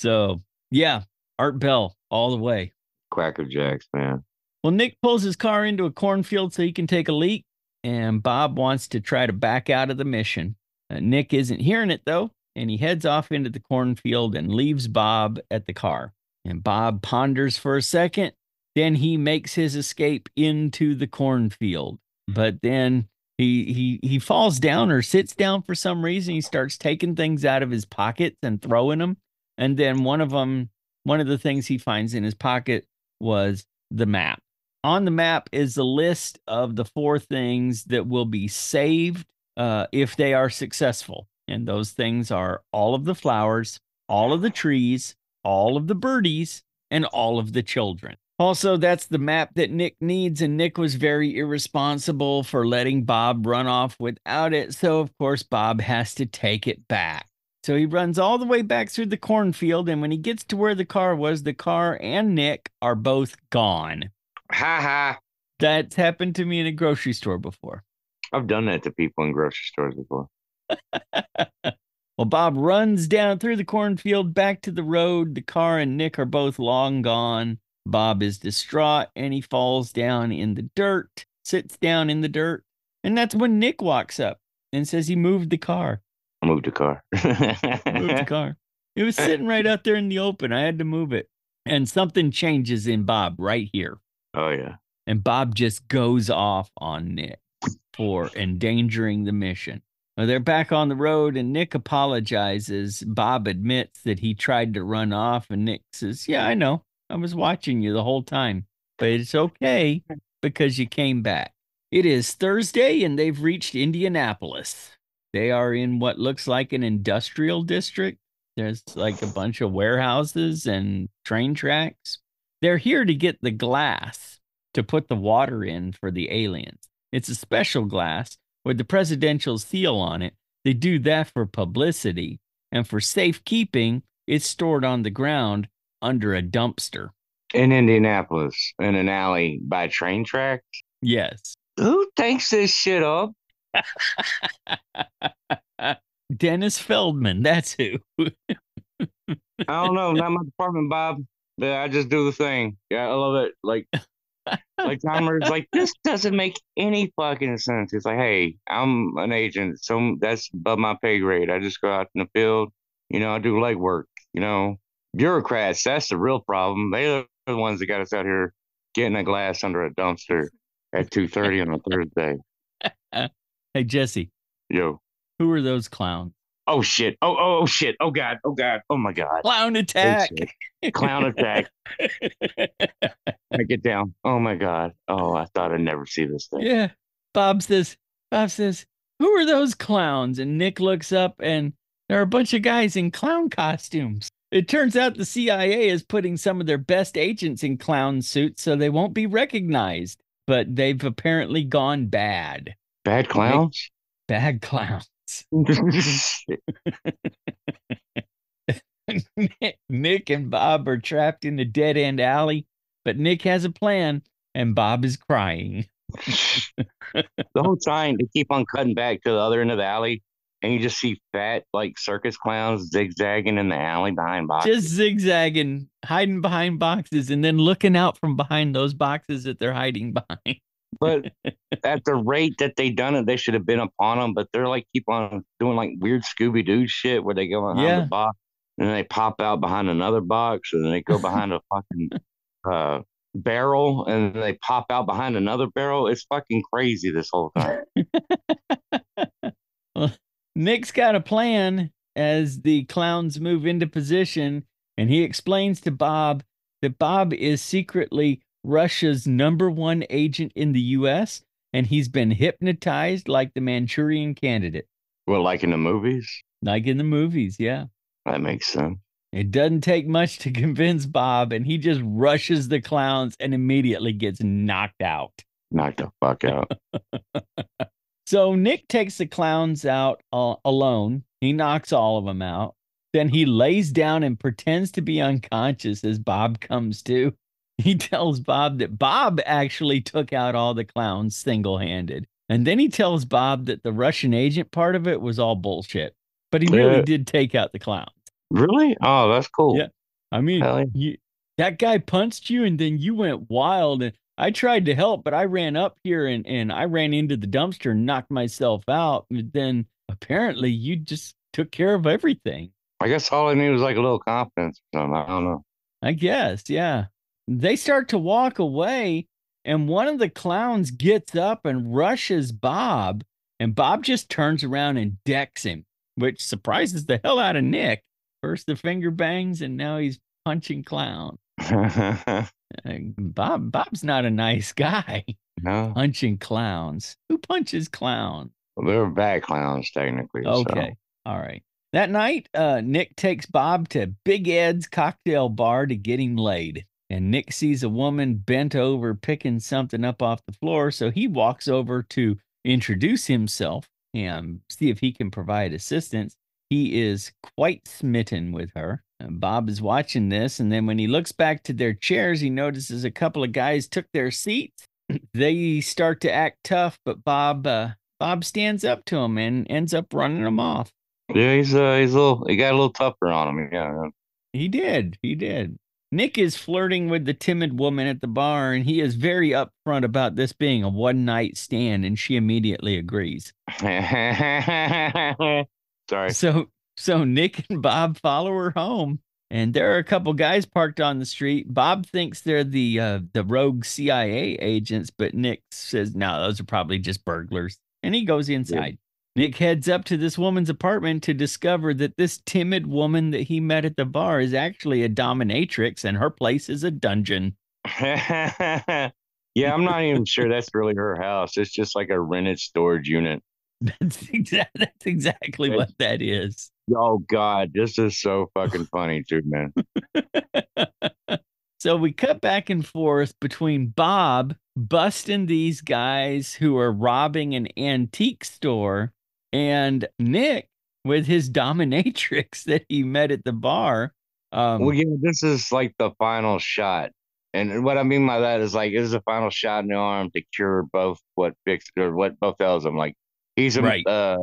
So, yeah, Art Bell all the way. Quacker Jacks, man. Well, Nick pulls his car into a cornfield so he can take a leak, and Bob wants to try to back out of the mission. Uh, Nick isn't hearing it though, and he heads off into the cornfield and leaves Bob at the car. And Bob ponders for a second, then he makes his escape into the cornfield. But then he he he falls down or sits down for some reason. He starts taking things out of his pockets and throwing them. And then one of them, one of the things he finds in his pocket was the map. On the map is a list of the four things that will be saved uh, if they are successful. And those things are all of the flowers, all of the trees, all of the birdies, and all of the children. Also, that's the map that Nick needs, and Nick was very irresponsible for letting Bob run off without it. So, of course, Bob has to take it back. So he runs all the way back through the cornfield, and when he gets to where the car was, the car and Nick are both gone. Ha ha. That's happened to me in a grocery store before. I've done that to people in grocery stores before. well, Bob runs down through the cornfield back to the road. The car and Nick are both long gone. Bob is distraught and he falls down in the dirt, sits down in the dirt. And that's when Nick walks up and says he moved the car. I moved the car. moved the car. It was sitting right out there in the open. I had to move it. And something changes in Bob right here. Oh, yeah. And Bob just goes off on Nick for endangering the mission. Well, they're back on the road, and Nick apologizes. Bob admits that he tried to run off, and Nick says, Yeah, I know. I was watching you the whole time, but it's okay because you came back. It is Thursday and they've reached Indianapolis. They are in what looks like an industrial district. There's like a bunch of warehouses and train tracks. They're here to get the glass to put the water in for the aliens. It's a special glass with the presidential seal on it. They do that for publicity. And for safekeeping, it's stored on the ground under a dumpster. In Indianapolis, in an alley by train tracks? Yes. Who takes this shit up? Dennis Feldman, that's who. I don't know, not my department, Bob. But I just do the thing. Yeah, I love it. Like like Timer's like, this doesn't make any fucking sense. It's like, hey, I'm an agent, so that's above my pay grade. I just go out in the field, you know, I do legwork, you know, bureaucrats, that's the real problem. They're the ones that got us out here getting a glass under a dumpster at 2.30 on a Thursday. hey, Jesse. Yo. Who are those clowns? Oh, shit. Oh, oh, oh, shit. Oh, God. Oh, God. Oh, my God. Clown attack. Clown attack. I get down. Oh, my God. Oh, I thought I'd never see this thing. Yeah. Bob says, Bob says, who are those clowns? And Nick looks up and there are a bunch of guys in clown costumes. It turns out the CIA is putting some of their best agents in clown suits so they won't be recognized, but they've apparently gone bad. Bad clowns? Bad clowns. Nick and Bob are trapped in a dead end alley, but Nick has a plan and Bob is crying. the whole time they keep on cutting back to the other end of the alley and you just see fat like circus clowns zigzagging in the alley behind boxes. Just zigzagging, hiding behind boxes, and then looking out from behind those boxes that they're hiding behind. But at the rate that they done it, they should have been upon them. But they're like keep on doing like weird Scooby Doo shit where they go behind yeah. the box and then they pop out behind another box and then they go behind a fucking uh, barrel and they pop out behind another barrel. It's fucking crazy this whole time. well, Nick's got a plan as the clowns move into position, and he explains to Bob that Bob is secretly Russia's number one agent in the U.S., and he's been hypnotized like the Manchurian candidate. Well, like in the movies? Like in the movies, yeah. That makes sense. It doesn't take much to convince Bob, and he just rushes the clowns and immediately gets knocked out. Knocked the fuck out. So Nick takes the clowns out uh, alone. He knocks all of them out. Then he lays down and pretends to be unconscious as Bob comes to. He tells Bob that Bob actually took out all the clowns single handed. And then he tells Bob that the Russian agent part of it was all bullshit. But he really did take out the clowns. Really? Oh, that's cool. Yeah. I mean, yeah. you, that guy punched you and then you went wild. And I tried to help, but I ran up here and, and I ran into the dumpster and knocked myself out. And then apparently you just took care of everything. I guess all I need was like a little confidence or something. I don't know. I guess, yeah. They start to walk away, and one of the clowns gets up and rushes Bob, and Bob just turns around and decks him, which surprises the hell out of Nick. First the finger bangs, and now he's punching clown. Bob Bob's not a nice guy. No. Punching clowns. Who punches clowns? Well, they're bad clowns technically. Okay. All right. That night, uh, Nick takes Bob to Big Ed's cocktail bar to get him laid. And Nick sees a woman bent over picking something up off the floor. So he walks over to introduce himself and see if he can provide assistance. He is quite smitten with her. And Bob is watching this. And then when he looks back to their chairs, he notices a couple of guys took their seats. they start to act tough, but Bob uh, Bob stands up to him and ends up running them off. Yeah, he's uh, he's a little, he got a little tougher on him. Yeah, he did. He did. Nick is flirting with the timid woman at the bar, and he is very upfront about this being a one night stand, and she immediately agrees. Sorry. So, so Nick and Bob follow her home, and there are a couple guys parked on the street. Bob thinks they're the uh, the rogue CIA agents, but Nick says no, those are probably just burglars, and he goes inside. Nick heads up to this woman's apartment to discover that this timid woman that he met at the bar is actually a dominatrix and her place is a dungeon. yeah, I'm not even sure that's really her house. It's just like a rented storage unit. That's exactly that's exactly what that is. Oh God, this is so fucking funny too, man. so we cut back and forth between Bob busting these guys who are robbing an antique store and Nick with his dominatrix that he met at the bar. Um, well, yeah, this is like the final shot. And what I mean by that is like this is the final shot in the arm to cure both what fixed or what both ails him. Like he's a right. uh,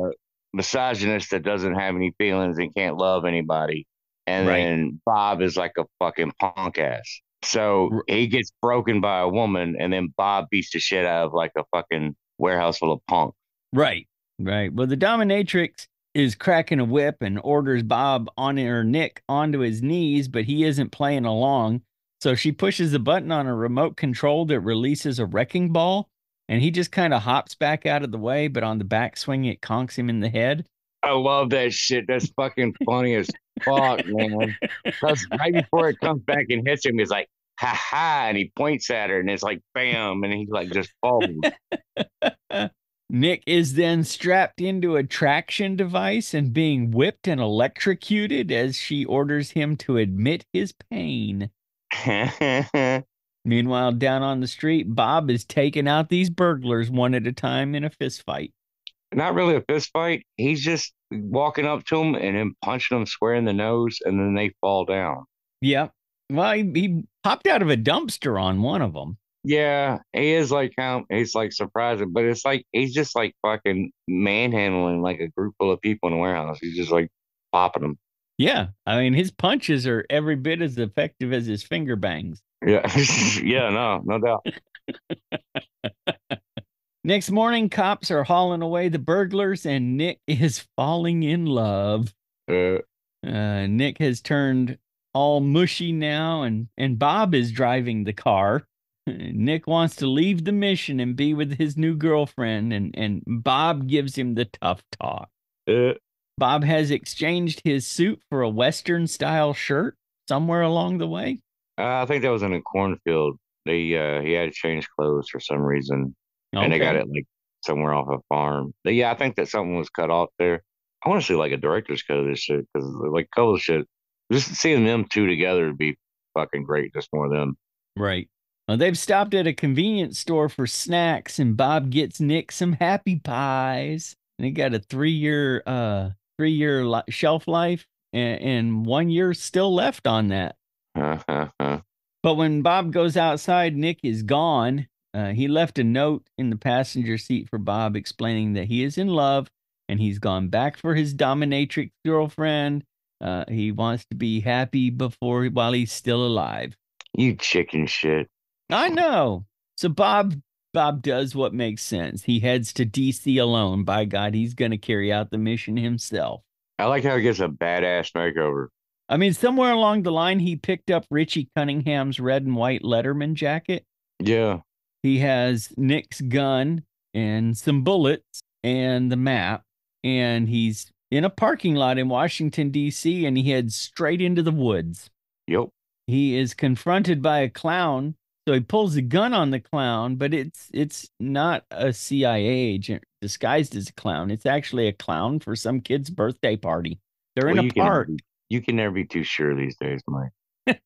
misogynist that doesn't have any feelings and can't love anybody. And right. then Bob is like a fucking punk ass. So he gets broken by a woman, and then Bob beats the shit out of like a fucking warehouse full of punk. Right. Right. Well, the dominatrix is cracking a whip and orders Bob on her Nick onto his knees, but he isn't playing along. So she pushes the button on a remote control that releases a wrecking ball, and he just kind of hops back out of the way, but on the backswing, it conks him in the head. I love that shit. That's fucking funny as fuck, man. Because right before it comes back and hits him, he's like, ha ha, and he points at her, and it's like, bam, and he like just falls. Nick is then strapped into a traction device and being whipped and electrocuted as she orders him to admit his pain. Meanwhile, down on the street, Bob is taking out these burglars one at a time in a fist fight. Not really a fist fight. He's just walking up to them and then punching them square in the nose, and then they fall down. Yep. Well, he, he popped out of a dumpster on one of them. Yeah, he is like um, he's like surprising, but it's like he's just like fucking manhandling like a group full of people in a warehouse. He's just like popping them. Yeah, I mean his punches are every bit as effective as his finger bangs. Yeah, yeah, no, no doubt. Next morning, cops are hauling away the burglars, and Nick is falling in love. Uh, uh, Nick has turned all mushy now, and and Bob is driving the car. Nick wants to leave the mission and be with his new girlfriend, and, and Bob gives him the tough talk. Uh, Bob has exchanged his suit for a Western style shirt somewhere along the way. Uh, I think that was in a cornfield. They uh, he had to change clothes for some reason, okay. and they got it like somewhere off a farm. But yeah, I think that something was cut off there. I want to see like a director's cut of this shit because like color shit. Just seeing them two together would be fucking great. Just more of them. Right. Well, they've stopped at a convenience store for snacks, and Bob gets Nick some happy pies. And he got a three-year, uh, three-year li- shelf life, and, and, one year still left on that. but when Bob goes outside, Nick is gone. Uh, he left a note in the passenger seat for Bob, explaining that he is in love and he's gone back for his dominatrix girlfriend. Uh, he wants to be happy before while he's still alive. You chicken shit. I know. So Bob Bob does what makes sense. He heads to DC alone. By God, he's going to carry out the mission himself. I like how he gets a badass makeover. I mean, somewhere along the line, he picked up Richie Cunningham's red and white Letterman jacket. Yeah. He has Nick's gun and some bullets and the map. And he's in a parking lot in Washington, D.C., and he heads straight into the woods. Yep. He is confronted by a clown so he pulls a gun on the clown, but it's it's not a CIA agent. disguised as a clown. It's actually a clown for some kid's birthday party. They're in a you park. be- you can never be too sure these days, Mike.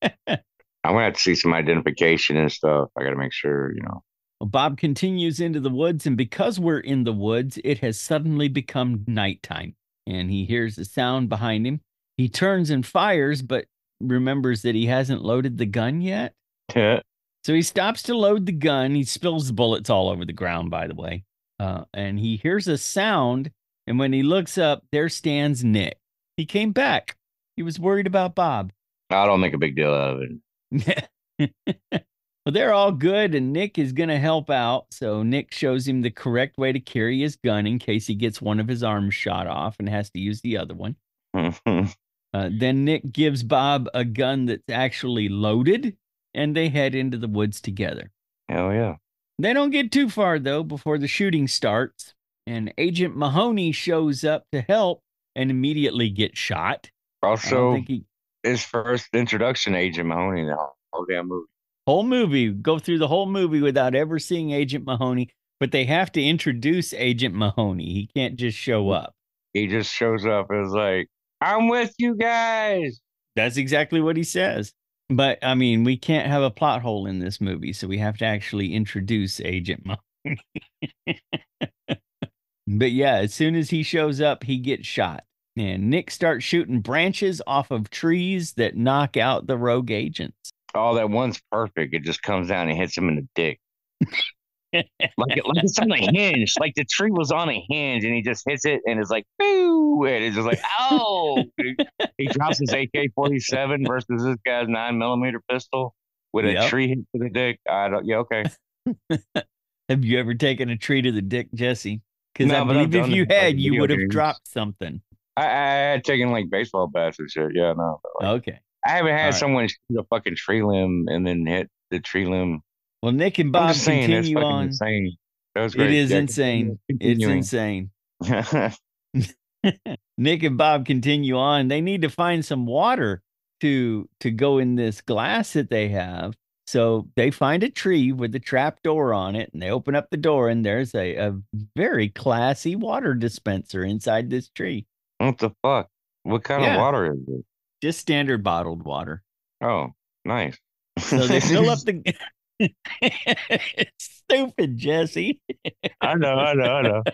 I'm gonna have to see some identification and stuff. I gotta make sure, you know. Well, Bob continues into the woods, and because we're in the woods, it has suddenly become nighttime. And he hears a sound behind him. He turns and fires, but remembers that he hasn't loaded the gun yet. So he stops to load the gun. He spills the bullets all over the ground, by the way. Uh, and he hears a sound. And when he looks up, there stands Nick. He came back. He was worried about Bob. I don't make a big deal out of it. well, they're all good, and Nick is going to help out. So Nick shows him the correct way to carry his gun in case he gets one of his arms shot off and has to use the other one. Uh, then Nick gives Bob a gun that's actually loaded, and they head into the woods together. Hell yeah. They don't get too far though before the shooting starts, and Agent Mahoney shows up to help and immediately gets shot. Also, he his first introduction, Agent Mahoney, in the whole damn movie. whole movie go through the whole movie without ever seeing Agent Mahoney, but they have to introduce Agent Mahoney. He can't just show up. He just shows up as like, I'm with you guys. That's exactly what he says. But I mean, we can't have a plot hole in this movie, so we have to actually introduce Agent Mahoney. but yeah, as soon as he shows up, he gets shot. And Nick starts shooting branches off of trees that knock out the rogue agents. Oh, that one's perfect. It just comes down and hits him in the dick. like it, like it's on a hinge. Like the tree was on a hinge, and he just hits it, and it's like, boo, and it's just like, oh. he drops his AK forty seven versus this guy's nine millimeter pistol with a tree hit to the dick. I don't. Yeah, okay. Have you ever taken a tree to the dick, Jesse? Because I No, I've believe if you in, like, had, you would have games. dropped something. I, I had taken like baseball bats and shit. Yeah, no. like, Okay. I haven't had right. someone shoot a fucking tree limb and then hit the tree limb. Well, Nick and Bob saying, continue on. insane. That was great. is Yeah, insane. It's insane. Nick and Bob continue on. They need to find some water to to go in this glass that they have. So they find a tree with a trap door on it, and they open up the door, and there's a, a very classy water dispenser inside this tree. what the fuck? What kind Yeah. of water is it? Just standard bottled water. Oh, nice. So they fill up the. Stupid Jesse. I know, I know, I know.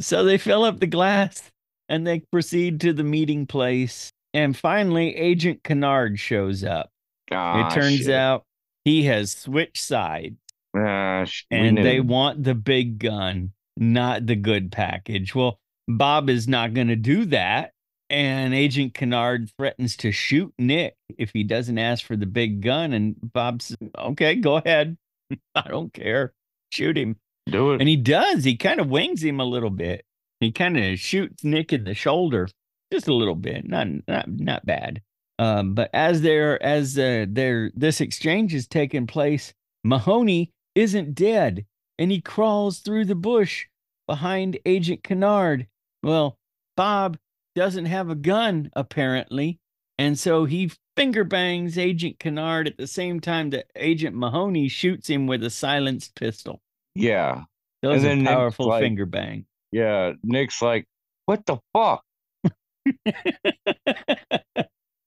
So they fill up the glass and they proceed to the meeting place. And finally, Agent Kennard shows up. Ah, it turns shit. out he has switched sides Ah, sh- and they want the big gun, not the good package. Well, Bob is not going to do that. And Agent Kennard threatens to shoot Nick if he doesn't ask for the big gun. And Bob says, okay, go ahead. I don't care. Shoot him. do it. And he does. He kind of wings him a little bit. He kind of shoots Nick in the shoulder, just a little bit. Not not not bad. Um, but as they're as uh, they're this exchange is taking place, Mahoney isn't dead, and he crawls through the bush behind Agent Kennard. Well, Bob doesn't have a gun apparently, and so he finger bangs Agent Kennard at the same time that Agent Mahoney shoots him with a silenced pistol. yeah, Those And are powerful like- finger bang. yeah. Nick's like, what the fuck?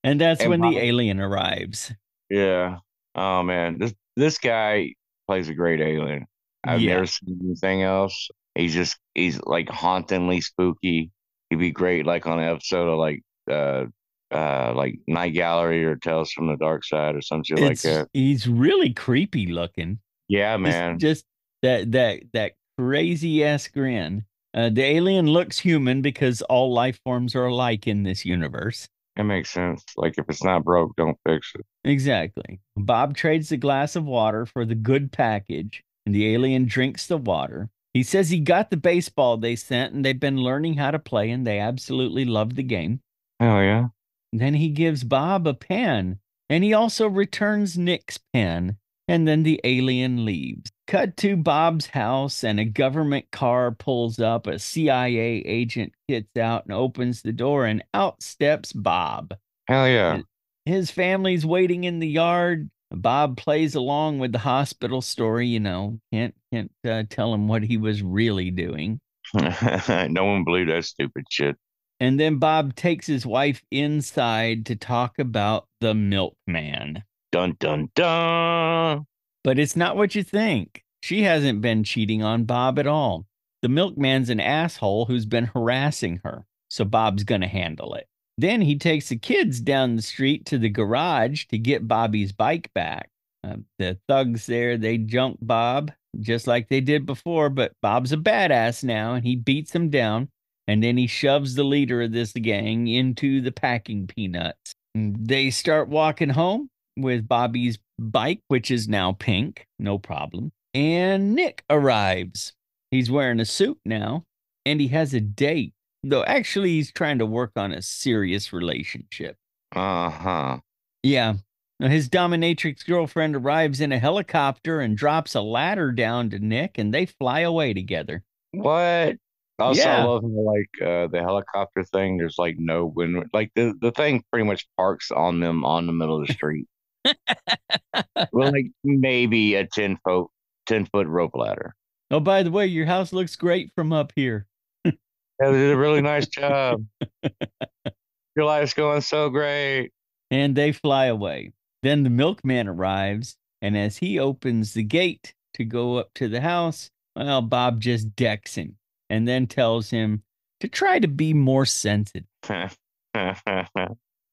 and that's And when Bob- the alien arrives. Yeah. Oh man, this this guy plays a great alien. I've Yeah. never seen anything else. He's just he's like hauntingly spooky. He'd be great like on an episode of like uh uh like Night Gallery or Tales from the Dark Side or some shit like that. he's really creepy looking. Yeah, man. Just, that that that crazy ass grin. Uh, the alien looks human because all life forms are alike in this universe. That makes sense. Like if it's not broke, don't fix it. Exactly. Bob trades the glass of water for the good package, and the alien drinks the water. He says he got the baseball they sent, and they've been learning how to play, and they absolutely love the game. Hell yeah. Then he gives Bob a pen, and he also returns Nick's pen, and then the alien leaves. Cut to Bob's house, and a government car pulls up. A CIA agent gets out and opens the door, and out steps Bob. Hell yeah. His family's waiting in the yard. Bob plays along with the hospital story. You know, can't can't uh, tell him what he was really doing. no one believed that stupid shit. And then Bob takes his wife inside to talk about the milkman. Dun dun dun. But it's not what you think. She hasn't been cheating on Bob at all. The milkman's an asshole who's been harassing her, so Bob's going to handle it. Then he takes the kids down the street to the garage to get Bobby's bike back. Uh, the thugs there, they jump Bob just like they did before, but Bob's a badass now and he beats them down. And then he shoves the leader of this gang into the packing peanuts. They start walking home with Bobby's bike, which is now pink, no problem. And Nick arrives. He's wearing a suit now and he has a date though actually he's trying to work on a serious relationship. Uh-huh. Yeah. His dominatrix girlfriend arrives in a helicopter and drops a ladder down to Nick and they fly away together. What? Also, Yeah. I love like uh, the helicopter thing. There's like no wind. Like the, the thing pretty much parks on them on the middle of the street. well, like maybe a ten foot ten foot rope ladder. Oh, by the way, your house looks great from up here. Yeah, they did a really nice job. Your life's going so great. And they fly away. Then the milkman arrives, and as he opens the gate to go up to the house, well, Bob just decks him and then tells him to try to be more sensitive and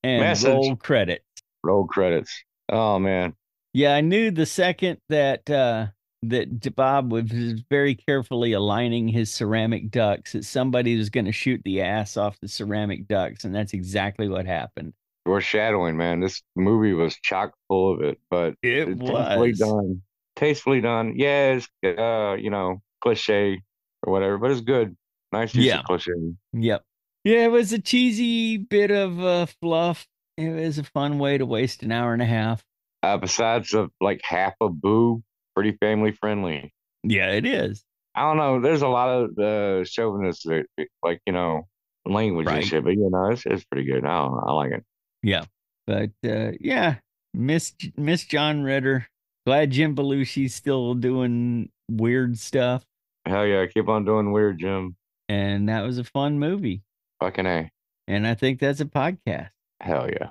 Message. roll credits. Roll credits. Oh man. Yeah, I knew the second that uh that Bob was very carefully aligning his ceramic ducks that somebody was going to shoot the ass off the ceramic ducks, and that's exactly what happened. Foreshadowing, man. This movie was chock full of it, but It tastefully was. done. Tastefully done. Yeah, it's uh, you know, cliche or whatever, but it's good. Nice use Yeah. of cliche. Yep. Yeah, it was a cheesy bit of uh, fluff. It was a fun way to waste an hour and a half. Uh, besides of like half a boo, pretty family friendly. Yeah, it is. I don't know. There's a lot of uh, chauvinist, uh, like you know, language Right. and shit, but you know, it's it's pretty good. I don't know. I like it. Yeah. But uh, yeah, Miss Miss John Ritter. Glad Jim Belushi's still doing weird stuff. Hell yeah, keep on doing weird, Jim. And that was a fun movie. Fucking a. And I think that's a podcast. Hell yeah.